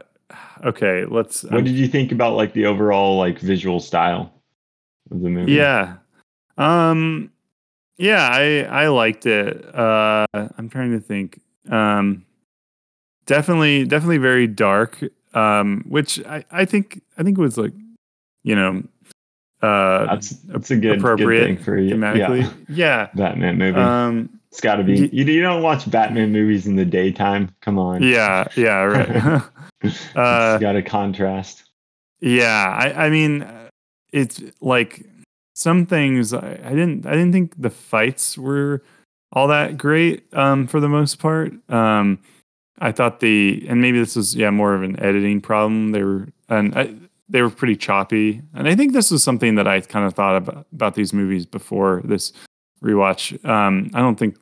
Okay. Let's. what did you think about like the overall like visual style of the movie Yeah. Um yeah, I I liked it. Uh I'm trying to think. Um definitely definitely very dark. Um which I I think I think was like you know uh that's that's a good appropriate good thing for you thematically. yeah Yeah. batman movie Um it's got to be you, you don't watch batman movies in the daytime come on yeah, yeah, right. it's uh got a contrast Yeah, I, I mean, it's like some things I, I didn't I didn't think the fights were all that great um, for the most part. Um, I thought the and maybe this was yeah more of an editing problem. They were and I, they were pretty choppy, and I think this was something that I kind of thought about about these movies before this rewatch. Um, I don't think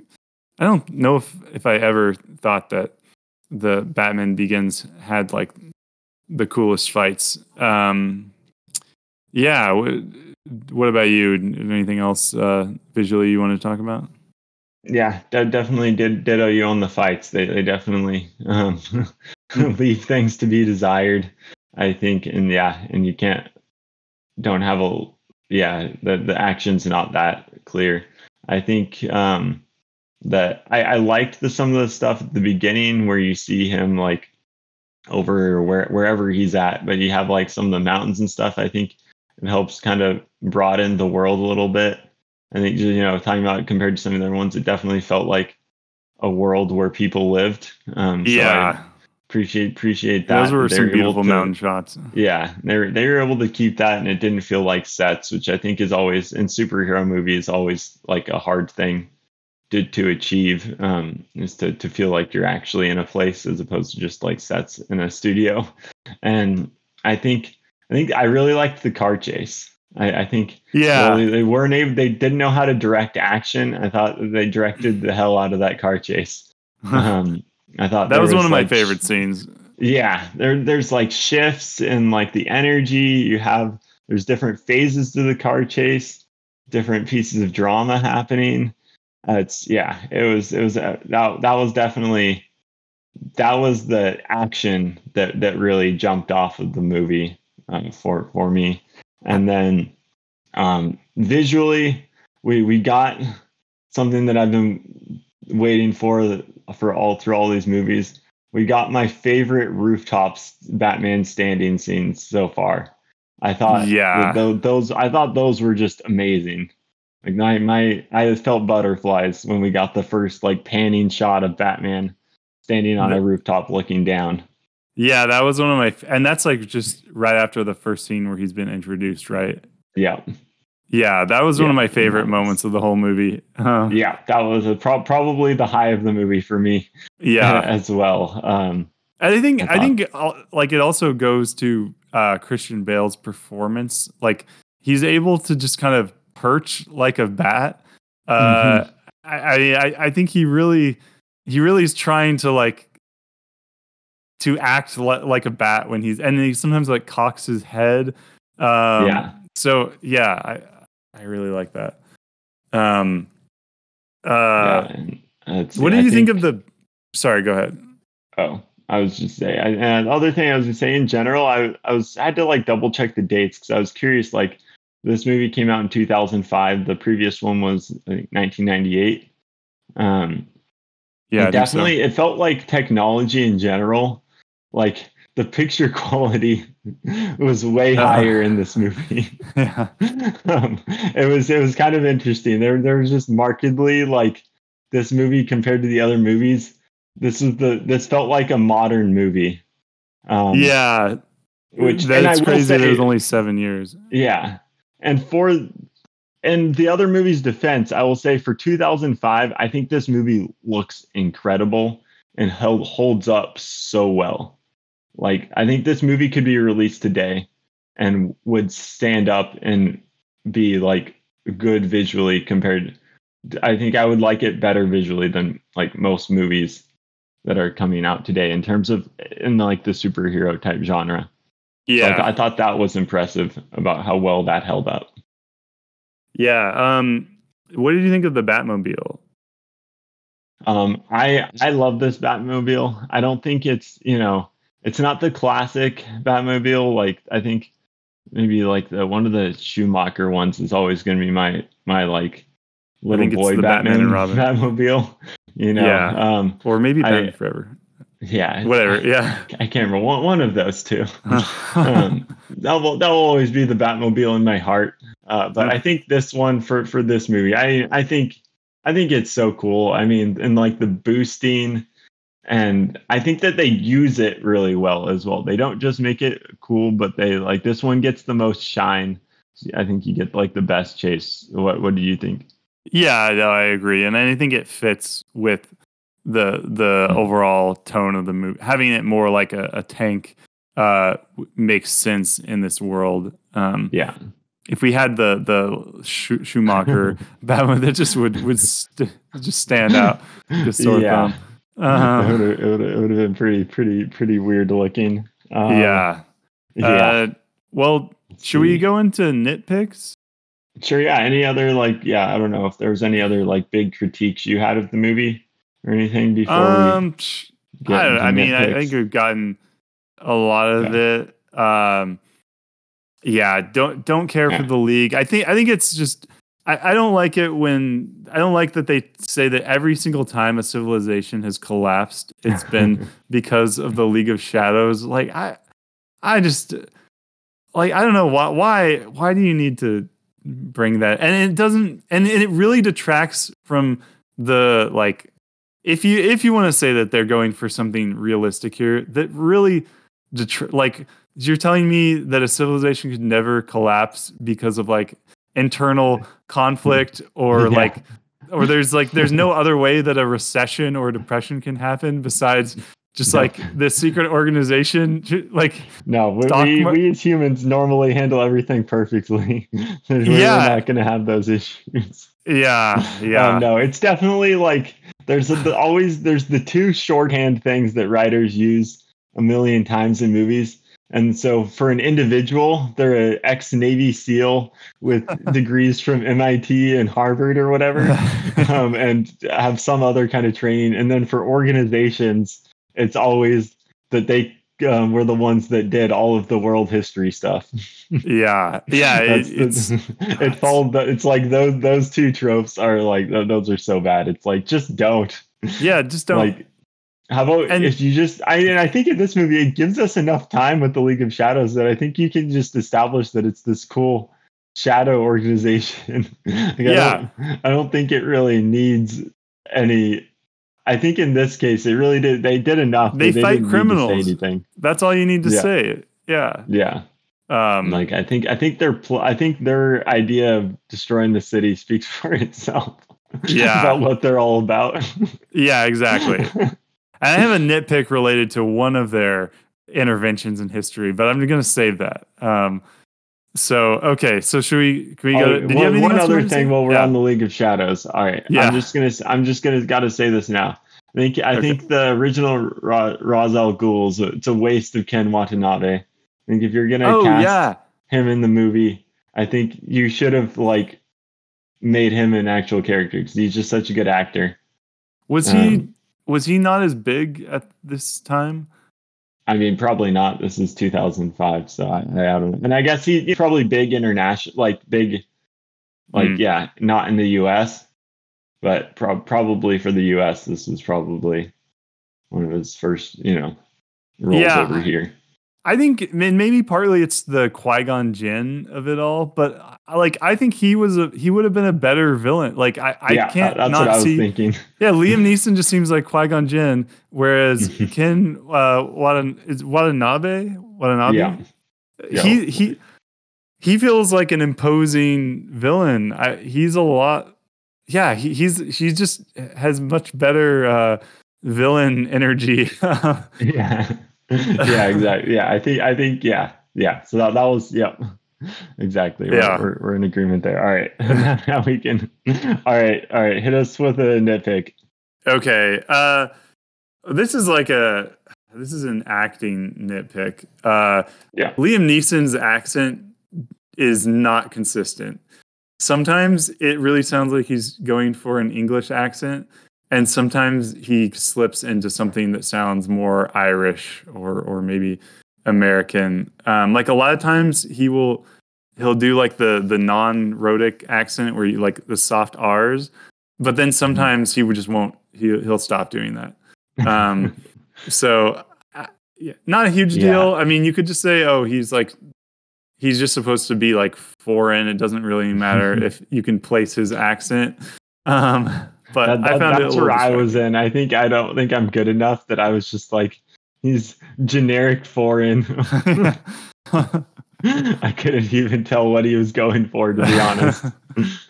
I don't know if if I ever thought that the Batman Begins had like the coolest fights. Um, yeah. What, what about you? Anything else uh, visually you want to talk about? Yeah, de- definitely did ditto you on the fights. They they definitely um, leave things to be desired. I think, and yeah, and you can't don't have a yeah the the action's not that clear. I think um, that I, I liked the some of the stuff at the beginning where you see him like over where wherever he's at, but you have like some of the mountains and stuff. I think it helps kind of broaden the world a little bit. I think you know talking about compared to some of the other ones, it definitely felt like a world where people lived. Um, so yeah. appreciate appreciate that. Those were some beautiful to- mountain shots. Yeah, they were they were able to keep that, and it didn't feel like sets, which I think is always in superhero movies always like a hard thing to to achieve. Um, is to to feel like you're actually in a place as opposed to just like sets in a studio. And I think I think I really liked the car chase. I, I think Yeah. well, they, weren't able. They didn't know how to direct action. I thought they directed the hell out of that car chase. Um, I thought that there was one of my favorite scenes. yeah there there's like shifts in like the energy you have there's different phases to the car chase different pieces of drama happening uh, it's yeah it was it was uh, that that was definitely that was the action that that really jumped off of the movie um, for for me and then um visually we we got something that i've been waiting for for all through all these movies we got my favorite rooftops Batman standing scenes so far. I thought Yeah. that tho- those I thought those were just amazing. Like my my I just felt butterflies when we got the first like panning shot of Batman standing on a rooftop looking down. Yeah, that was one of my, and that's like just right after the first scene where he's been introduced, right? Yeah. Yeah, that was one of my favorite moments of the whole movie. Uh, Yeah, that was a pro- probably the high of the movie for me yeah, as well. Um I think I I, think like it also goes to uh, Christian Bale's performance. Like he's able to just kind of perch like a bat. Uh, Mhm. I, I I think he really he really is trying to like to act li- like a bat when he's and he sometimes like cocks his head. Um, Yeah. So yeah, I I really like that. Um. Uh. it's- What do you think, of the? Sorry, go ahead. Oh, I was just saying. And the other thing I was gonna say in general, I I was I had to like double check the dates because I was curious. Like this movie came out in 2005. The previous one was I think 1998. Um, Yeah, it think so. definitely. It felt like technology in general, like the picture quality was way Uh. higher in this movie. Yeah. um, it was it was kind of interesting. There there was just markedly like this movie compared to the other movies. This is the this felt like a modern movie. Um, yeah, which that's crazy. say- it was only seven years. yeah, and for and the other movie's defense, I will say for 2005, I think this movie looks incredible and held, holds up so well. Like I think this movie could be released today and would stand up and be like good visually compared. I think I would like it better visually than like most movies that are coming out today in terms of in like the superhero type genre. So I, Yeah, th- I thought that was impressive about how well that held up. yeah. Um, what did you think of the Batmobile? Um, I I love this Batmobile. I don't think it's you know it's not the classic Batmobile. Like I think maybe like the one of the Schumacher ones is always going to be my my like little boy Batman Batman, and Robin. Batmobile. You know, Yeah. um, Or maybe I- Batman Forever. Yeah, Whatever. Yeah. I can't remember one, one of those two. um, that will that will always be the Batmobile in my heart. Uh, but I think this one for for this movie, I I think I think it's so cool. I mean, and like the boosting, and I think that they use it really well as well. They don't just make it cool, but they like this one gets the most shine. I think you get like the best chase. What what do you think? yeah, no, I agree, and I think it fits with the the Hmm. overall tone of the movie. Having it more like a, a tank uh, w- makes sense in this world. Um, Yeah, if we had the the Schu- Schumacher Batman, that just would would st- just stand out. Just sore yeah. Uh-huh. it would have it would have been pretty pretty pretty weird looking. Um, yeah. yeah. Uh, well, should we go into nitpicks? Sure. Yeah. Any other like? Yeah. I don't know if there was any other like big critiques you had of the movie or anything before Um, we I, I mean, I think we've gotten a lot of it. Um, yeah, don't don't care for the league. I think I think it's just I, I don't like it when I don't like that they say that every single time a civilization has collapsed, it's been because of the League of Shadows. Like I I just like I don't know why why why do you need to bring that and it doesn't and it really detracts from the like if you if you want to say that they're going for something realistic here, that really, detr- like you're telling me that a civilization could never collapse because of like internal conflict or Yeah. like or there's like there's no other way that a recession or a depression can happen besides just No. like this secret organization like No, we, we, Mar- we as humans normally handle everything perfectly. we're, Yeah. we're not going to have those issues. yeah yeah Um, no, it's definitely like there's a, the, always there's the two shorthand things that writers use a million times in movies. And so for an individual, they're an ex Navy SEAL with degrees from MIT and Harvard or whatever, um, and have some other kind of training. And then for organizations, it's always that they um, were the ones that did all of the world history stuff. yeah yeah it, it's it followed the, it's like those those two tropes are like those are so bad it's like just don't yeah just don't like how about And- if you just i and i think in this movie it gives us enough time with the league of shadows that i think you can just establish that it's this cool shadow organization Like, Yeah. I don't, I don't think it really needs any i think in this case they really did they did enough They that fight didn't need to say criminals. anything that's all you need to Yeah. say yeah yeah um like I think I think their pl- I think their idea of destroying the city speaks for itself. Yeah. about what they're all about. yeah exactly I have a nitpick related to one of their interventions in history, but I'm going to save that. Um, so okay, so should we? Can we go? Oh, to, did you one one other thing while we're Yeah. on the League of Shadows. All right, Yeah. I'm just gonna I'm just gonna got to say this now. I think I Okay. think the original Ra- Ra's al Ghul's it's a waste of Ken Watanabe. I think if you're gonna Oh cast yeah, him in the movie, I think you should have like made him an actual character because he's just such a good actor. was he Um, was he not as big at this time? I mean, probably not. This is 2005, so I, I don't know. And I guess he, he's probably big international, like big, like Hmm. yeah, not in the U.S., but pro- probably for the U.S. This was probably one of his first, you know, roles Yeah. over here. I think maybe partly it's the Qui Gon Jinn of it all, but I- like I think he was a he would have been a better villain. Like I, I yeah, can't that's not what I was see. thinking. Yeah, Liam Neeson just seems like Qui Gon Jinn, whereas Ken uh, is Watanabe Watanabe. Yeah. Yeah. He he he feels like an imposing villain. I, he's a lot. Yeah, he, he's he just has much better uh, villain energy. yeah, yeah, exactly. Yeah, I think, I think, yeah, yeah. So that that was, yeah, exactly. We're- Yeah. we're, we're in agreement there. All right, now we can. All right, all right. Hit us with a nitpick. Okay. Uh this is like a this is an acting nitpick. Uh Yeah. Liam Neeson's accent is not consistent. Sometimes it really sounds like he's going for an English accent and sometimes he slips into something that sounds more Irish or or maybe American. Um like a lot of times he will he'll do like the the non-rhotic accent where you like the soft R's but then sometimes he would just won't he he'll stop doing that. Um so uh, yeah, not a huge Yeah. deal. I mean you could just say oh he's like he's just supposed to be like foreign. It doesn't really matter if you can place his accent. Um but That- i found it that's where I was in. I think I don't think I'm good enough that I was just like he's generic foreign. I couldn't even tell what he was going for, to be honest.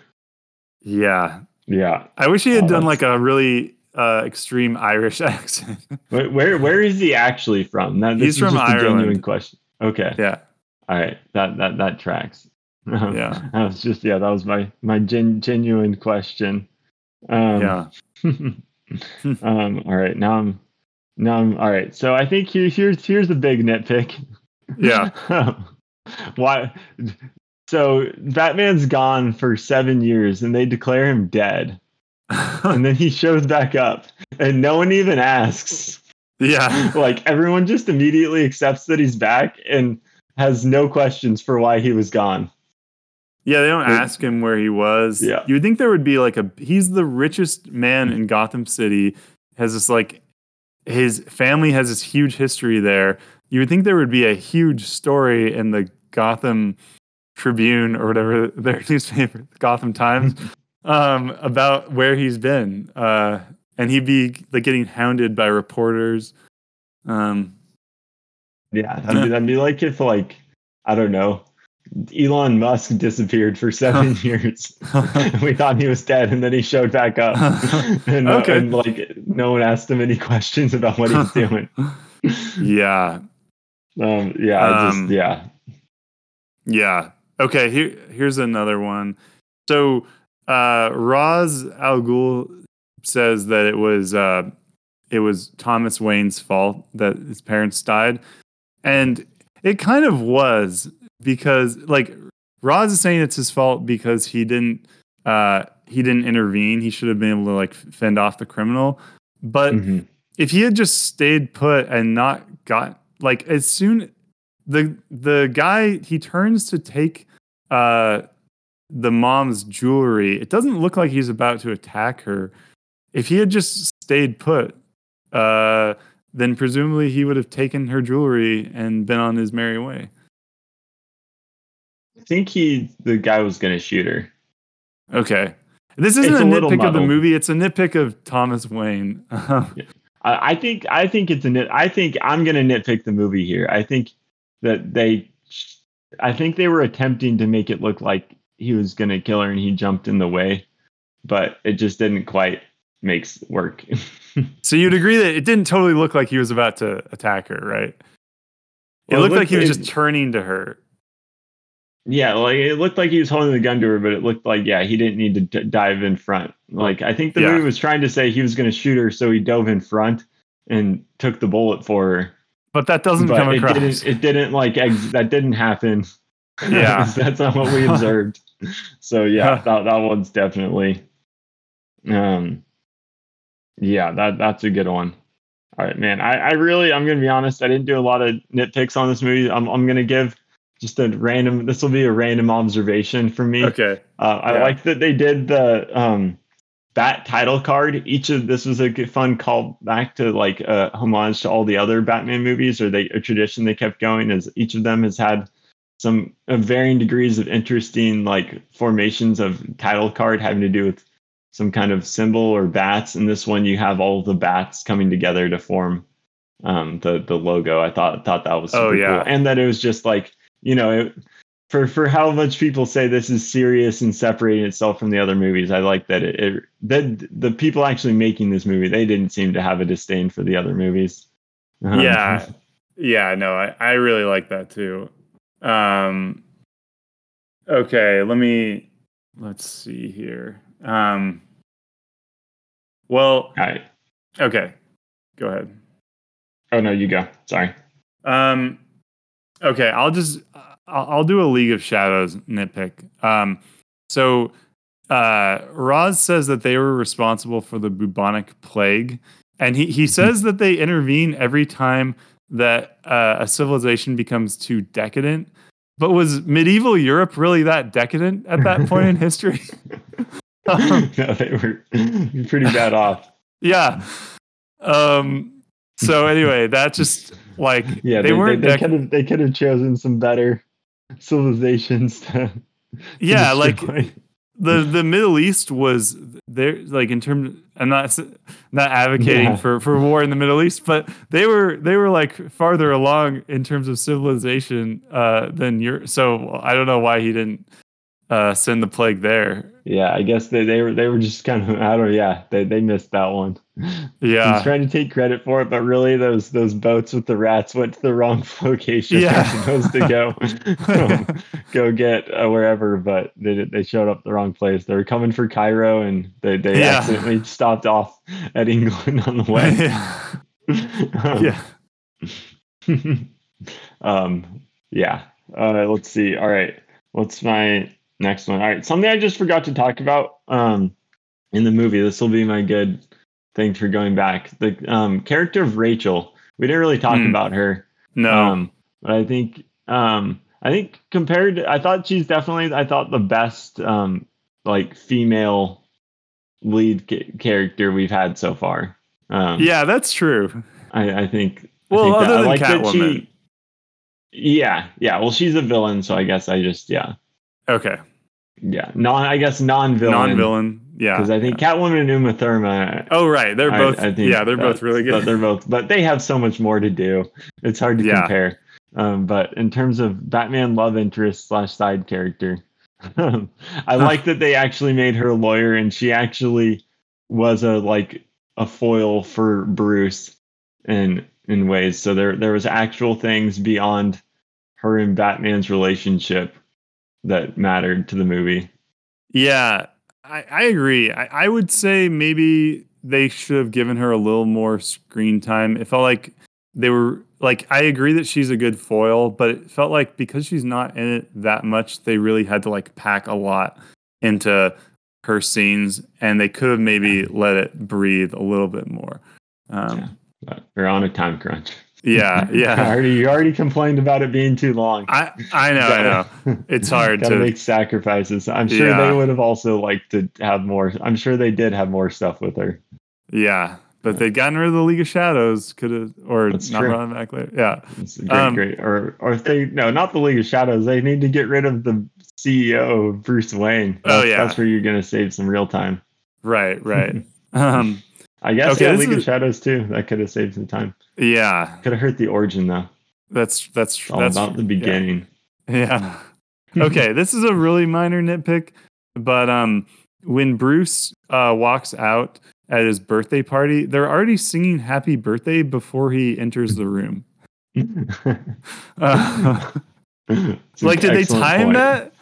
yeah yeah. i wish he had Oh, done like a really uh extreme irish accent Where, where where is he actually from? That, this He's is from just a genuine question. Okay. yeah All right. That that that tracks. Yeah. that was just yeah. That was my my gen, genuine question. Um, yeah um. All right. Now I'm. Now I'm. All right. So I think here here's here's a big nitpick. yeah Why? So Batman's gone for seven years, and they declare him dead, and then he shows back up, and no one even asks. yeah like everyone just immediately accepts that he's back and has no questions for why he was gone. Yeah, they don't ask him where he was. Yeah. You would think there would be like a he's the richest man in Gotham City, has this like his family has this huge history there. You would think there would be a huge story in the Gotham Tribune or whatever their newspaper, Gotham Times, um, about where he's been. Uh, and he'd be like getting hounded by reporters. Um, yeah, that'd be, that'd be like if like I don't know, Elon Musk disappeared for seven years. we thought he was dead, and then he showed back up, and, uh, and like no one asked him any questions about what he's doing. yeah, Um, yeah, Um, just yeah, Yeah. Okay. Here, here's another one. So, uh, Ra's al Ghul says that it was uh, it was Thomas Wayne's fault that his parents died, and it kind of was because like Ra's is saying it's his fault because he didn't uh, he didn't intervene. He should have been able to like fend off the criminal, but Mhm. if he had just stayed put and not got like as soon the the guy he turns to take uh the mom's jewelry it doesn't look like he's about to attack her if he had just stayed put uh then presumably he would have taken her jewelry and been on his merry way think he the guy was gonna shoot her. okay this isn't It's a nitpick of the movie it's a nitpick of thomas wayne I, I think I think it's a nit. I think I'm gonna nitpick the movie here. I think that they, I think they were attempting to make it look like he was gonna kill her and he jumped in the way, but it just didn't quite makes work. so you'd agree that it didn't totally look like he was about to attack her right it Well, it looked like he was like- just turning to her yeah, like it looked like he was holding the gun to her, but it looked like yeah he didn't need to d- dive in front. Like I think the Yeah. movie was trying to say he was gonna shoot her, so he dove in front and took the bullet for her. but that doesn't but come it across didn't. It didn't like ex- that didn't happen. Yeah. that's not what we observed. So yeah, that that one's definitely. Um. Yeah, that that's a good one. All right, man. I, I really, I'm gonna be honest. I didn't do a lot of nitpicks on this movie. I'm I'm gonna give just a random. This will be a random observation from me. okay Uh, I Yeah. like that they did the um, Bat title card. Each of this was a fun call back to like a homage to all the other Batman movies, or they a tradition they kept going. As each of them has had some uh, varying degrees of interesting like formations of title card having to do with some kind of symbol or bats. And this one, you have all of the bats coming together to form um, the the logo. I thought thought that was super Oh, yeah. cool, and that it was just like you know. It, for for how much people say this is serious and separating itself from the other movies, I like that it, it that the people actually making this movie they didn't seem to have a disdain for the other movies. Um, yeah yeah no I, I really like that too um okay let me let's see here um well right. okay go ahead Oh no, you go. Sorry. Um, okay, I'll just I'll, I'll do a League of Shadows nitpick. Um, so uh, Ra's says that they were responsible for the bubonic plague, and he he says that they intervene every time that uh, a civilization becomes too decadent. But was medieval Europe really that decadent at that point in history? Um, no, they were pretty bad off. yeah. Um. So anyway, that just like Yeah, they, they, weren't They, dec- could have they could have chosen some better civilizations. To, to yeah like the the Middle East was there like in terms I'm not not advocating Yeah. for for war in the Middle East but they were they were like farther along in terms of civilization uh than Europe so I don't know why he didn't uh send the plague there yeah, I guess they, they were they were just kind of I don't yeah they they missed that one. Yeah, He's trying to take credit for it, but really those those boats with the rats went to the wrong location. Yeah. They're supposed to go go get uh, wherever, but they they showed up the wrong place. They were coming for Cairo, and they they Yeah. accidentally stopped off at England on the way. yeah yeah um yeah uh let's see all right what's my next one all right something i just forgot to talk about um in the movie this will be my good thing for going back the um character of rachel we didn't really talk Hmm. about her no um but i think um i think compared i thought she's definitely i thought the best um like female lead ca- character we've had so far um yeah that's true I, I think. I Well, think that- other I than like that Catwoman. yeah, yeah. Well, she's a villain, so I guess I just yeah, okay yeah. Non, I guess non-villain. non-villain Yeah. Because I think Catwoman and Uma Thurman. Oh right, they're both. I think yeah, they're both really good. They're both, but they have so much more to do. It's hard to Yeah. compare. Um, but in terms of Batman love interest slash side character, I like that they actually made her a lawyer, and she actually was a like a foil for Bruce in in ways. So there there was actual things beyond her and Batman's relationship that mattered to the movie. Yeah, I, I agree. I, I would say maybe they should have given her a little more screen time. It felt like they were like I agree that she's a good foil, but it felt like because she's not in it that much, they really had to like pack a lot into her scenes, and they could have maybe let it breathe a little bit more. Um, But we're on a time crunch. Yeah, yeah. already you already complained about it being too long. I I know, I know. It's hard Gotta make sacrifices. I'm sure Yeah. they would have also liked to have more. I'm sure they did have more stuff with her. yeah. But they'd gotten rid of the League of Shadows, could have, or That's not true. brought it back later. Yeah, It's great, Um, great. Or or if they no, not the League of Shadows. They need to get rid of the CEO, Bruce Wayne. Oh, That's- yeah. that's where you're gonna save some real time. right, right. um, I guess Okay, yeah, League is- of Shadows too. That could have saved some time. Yeah, Could have hurt the origin though. that's that's It's all that's about the beginning. Yeah. okay, this is a really minor nitpick, but um, when Bruce uh walks out at his birthday party, they're already singing "Happy Birthday" before he enters the room. Uh, like, did they time point. that?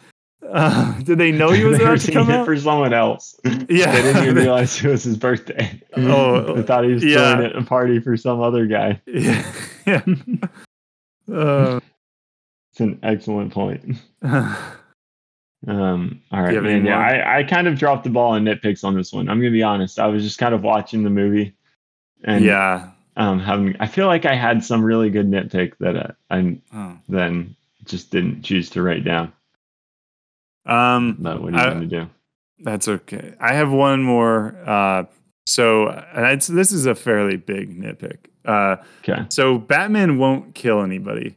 Uh, did they know he was about to come out? for someone else. Yeah. they didn't even realize it was his birthday. Oh, they thought he was yeah. throwing it a party for some other guy. yeah. yeah. Uh, It's an excellent point. Um, all right, you man. Yeah. I, I kind of dropped the ball on nitpicks on this one. I'm gonna be honest. I was just kind of watching the movie, and yeah. um, having. I feel like I had some really good nitpick that uh, I Oh. then just didn't choose to write down. Um, But what are you I- gonna do? That's okay. I have one more. Uh, so, and it's, this is a fairly big nitpick. Uh, Okay. so Batman won't kill anybody,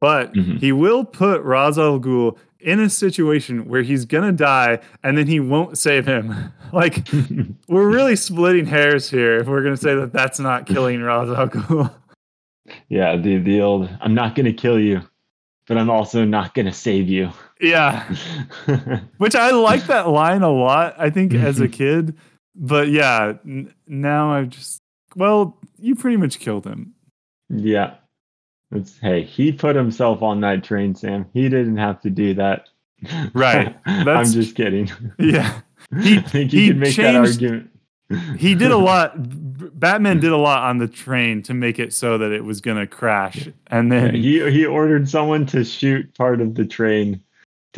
but Mhm. he will put Ra's al Ghul in a situation where he's gonna die, and then he won't save him. like we're really splitting hairs here if we're gonna say that that's not killing Ra's al Ghul. yeah, the the old. I'm not gonna kill you, but I'm also not gonna save you. Yeah, which I like that line a lot. I think as a mm-hmm. kid, but yeah, n- now I've just well, you pretty much killed him. yeah. It's, hey, he put himself on that train, Sam. He didn't have to do that. Right. I'm just kidding. Yeah. He- I think you he can make that changed- argument. he did a lot batman mm. did a lot on the train to make it so that it was going to crash and Yeah, then he he ordered someone to shoot part of the train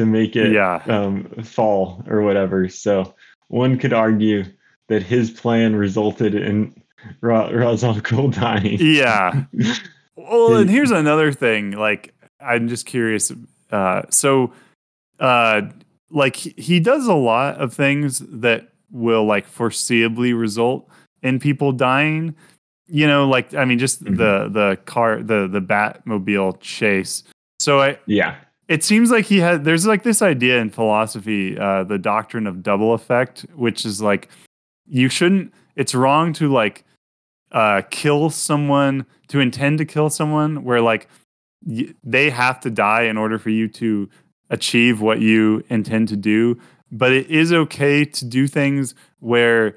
to make it Yeah. um, fall or whatever. So one could argue that his plan resulted in Ra- Ra's al Ghul dying. yeah well and here's another thing like i'm just curious uh so uh like he, does a lot of things that will like foreseeably result in people dying you know like i mean just Mhm. the the car the the batmobile chase so i Yeah. It seems like he had there's like this idea in philosophy uh the doctrine of double effect which is like you shouldn't it's wrong to like uh kill someone to intend to kill someone where like y- they have to die in order for you to achieve what you intend to do. But it is okay to do things where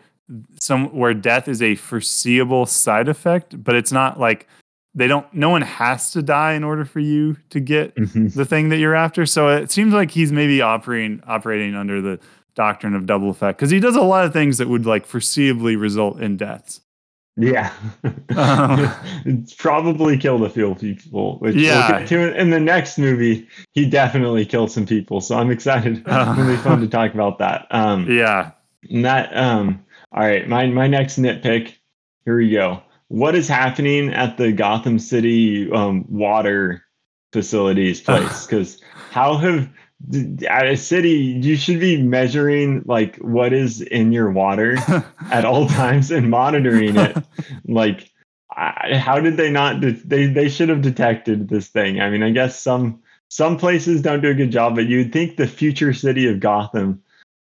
some where death is a foreseeable side effect but it's not like they don't no one has to die in order for you to get Mhm. the thing that you're after. So it seems like he's maybe operating operating under the doctrine of double effect because he does a lot of things that would like foreseeably result in deaths. Yeah. Um, it's probably killed a few people, which Yeah. we'll in the next movie. He definitely killed some people. So I'm excited. Uh. It'll be fun to talk about that. Um, Yeah. And that um all right, my my next nitpick. Here we go. What is happening at the Gotham City um water facilities place? Because how have at a city you should be measuring like what is in your water at all times and monitoring it. Like, I, how did they not? De- they they should have detected this thing. I mean, I guess some some places don't do a good job, but you'd think the future city of Gotham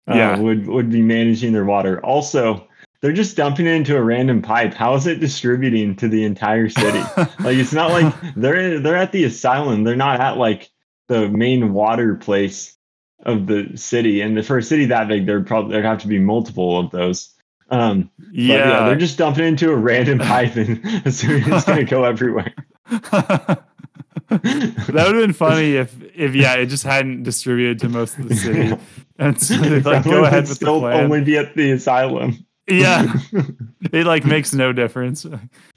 uh, Yeah. would would be managing their water. Also, they're just dumping it into a random pipe. How is it distributing to the entire city? like it's not like they're they're at the asylum. They're not at like the main water place of the city. And for a city that big, there'd probably there'd have to be multiple of those. Um, yeah. yeah. they're just dumping it into a random pipe and assuming it's gonna go everywhere. that would have been funny if if yeah it just hadn't distributed to most of the city and so they'd, like go ahead with the still plan only be at the asylum. Yeah it like makes no difference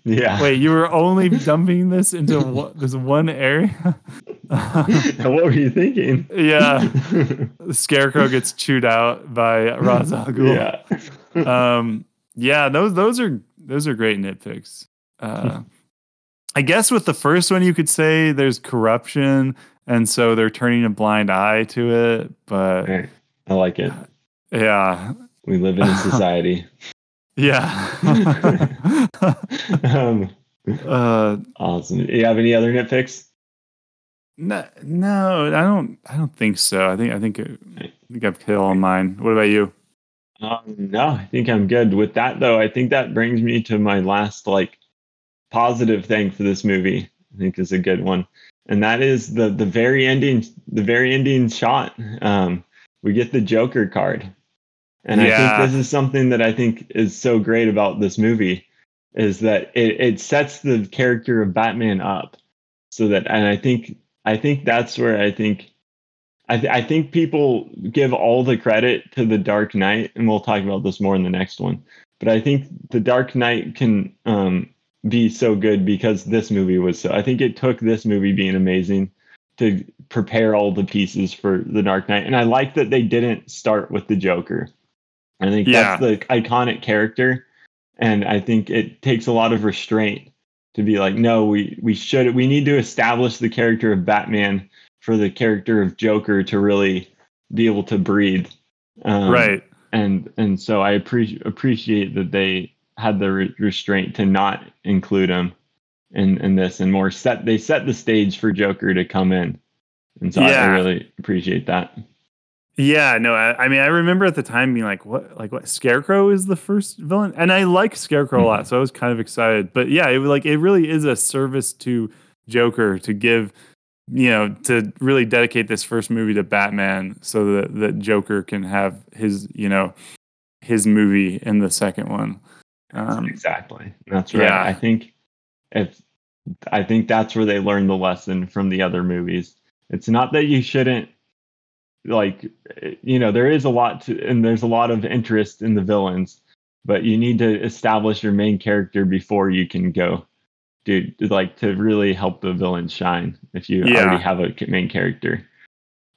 yeah. wait you were only dumping this into one, this one area what were you thinking? yeah the scarecrow gets chewed out by Ra's al Ghul. yeah. um yeah those those are those are great nitpicks uh i guess with the first one you could say there's corruption and so they're turning a blind eye to it but. I like it. yeah We live in a society. yeah um, uh awesome. You have any other nitpicks? no, no i don't i don't think so i think i think i think i've killed all mine what about you Um, no, I think I'm good with that. Though I think that brings me to my last like positive thing for this movie. I think is a good one, and that is the the very ending the very ending shot. Um, we get the Joker card, and I think this is something that I think is so great about this movie is that it, it sets the character of Batman up so that and I think I think that's where I think I, th- I think people give all the credit to the Dark Knight, and we'll talk about this more in the next one. But I think the Dark Knight can um, be so good because this movie was so. I think it took this movie being amazing to prepare all the pieces for the Dark Knight, and I like that they didn't start with the Joker. I think Yeah. that's the iconic character, and I think it takes a lot of restraint to be like, no, we we should we need to establish the character of Batman for the character of Joker to really be able to breathe. Um, right And and so I appreciate appreciate that they had the re- restraint to not include him in in this and more set they set the stage for Joker to come in. And so I, I really appreciate that. Yeah, no, I, I mean, I remember at the time being like, "What? Like, what? Scarecrow is the first villain?" And I like Scarecrow a lot, so I was kind of excited. But yeah, it was like it really is a service to Joker to give, you know, to really dedicate this first movie to Batman, so that that Joker can have his, you know, his movie in the second one. Um, exactly. That's right. yeah. I think if I think that's where they learned the lesson from the other movies. It's not that you shouldn't like you know there is a lot to and there's a lot of interest in the villains but you need to establish your main character before you can go do like to really help the villain shine if you Yeah. already have a main character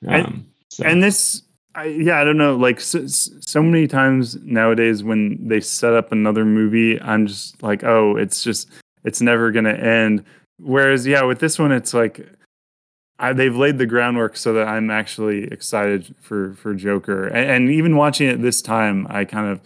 And- um, so. and this I, yeah i don't know like so, so many times nowadays when they set up another movie i'm just like oh it's just it's never gonna end whereas yeah with this one it's like I, they've laid the groundwork so that i'm actually excited for for joker and, and even watching it this time i kind of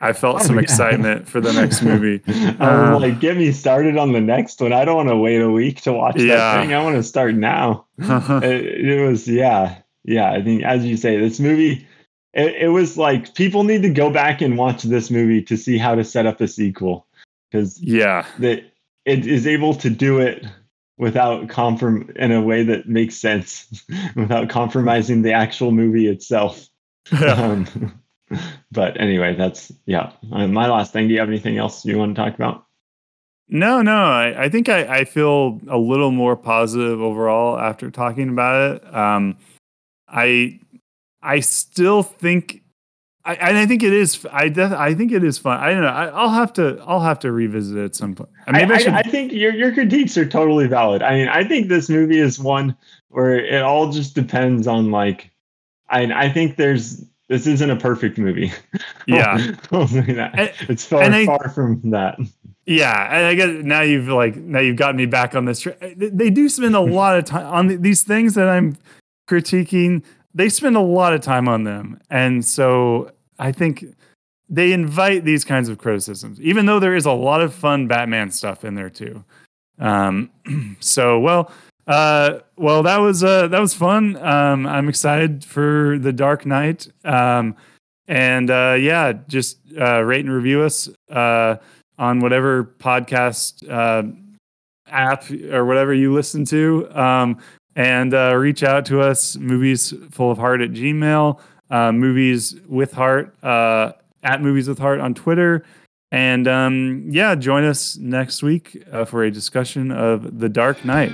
i felt Oh, some excitement for the next movie I'm Uh, like, get me started on the next one. I don't want to wait a week to watch Yeah. that thing. I want to start now. it, it was yeah yeah i think as you say this movie it, it was like people need to go back and watch this movie to see how to set up a sequel because yeah that it is able to do it without comprom in a way that makes sense without compromising the actual movie itself um, but anyway that's yeah uh, my last thing do you have anything else you want to talk about No, no. I, I think I, I feel a little more positive overall after talking about it. Um, I I still think, I, and I think it is. I def, I think it is fun. I don't know. I, I'll have to I'll have to revisit it at some point. I, I, should. I, I think your your critiques are totally valid. I mean, I think this movie is one where it all just depends on like, I I think there's this isn't a perfect movie. Yeah. I'll say that. And- it's far I- far from that. yeah, and I guess now you've like now you've gotten me back on this. tra- They, do spend a lot of time on th- these things that I'm critiquing. They spend a lot of time on them, and so I think they invite these kinds of criticisms, even though there is a lot of fun Batman stuff in there too. Um, so well, uh, well that was uh, that was fun. Um, I'm excited for the Dark Knight. Um, And uh, yeah, just uh, rate and review us uh, on whatever podcast uh, app or whatever you listen to. Um, and reach out to us, movies full of heart at Gmail, uh, movies with heart uh, at movies with heart on Twitter. And um, yeah, join us next week uh, for a discussion of The Dark Knight.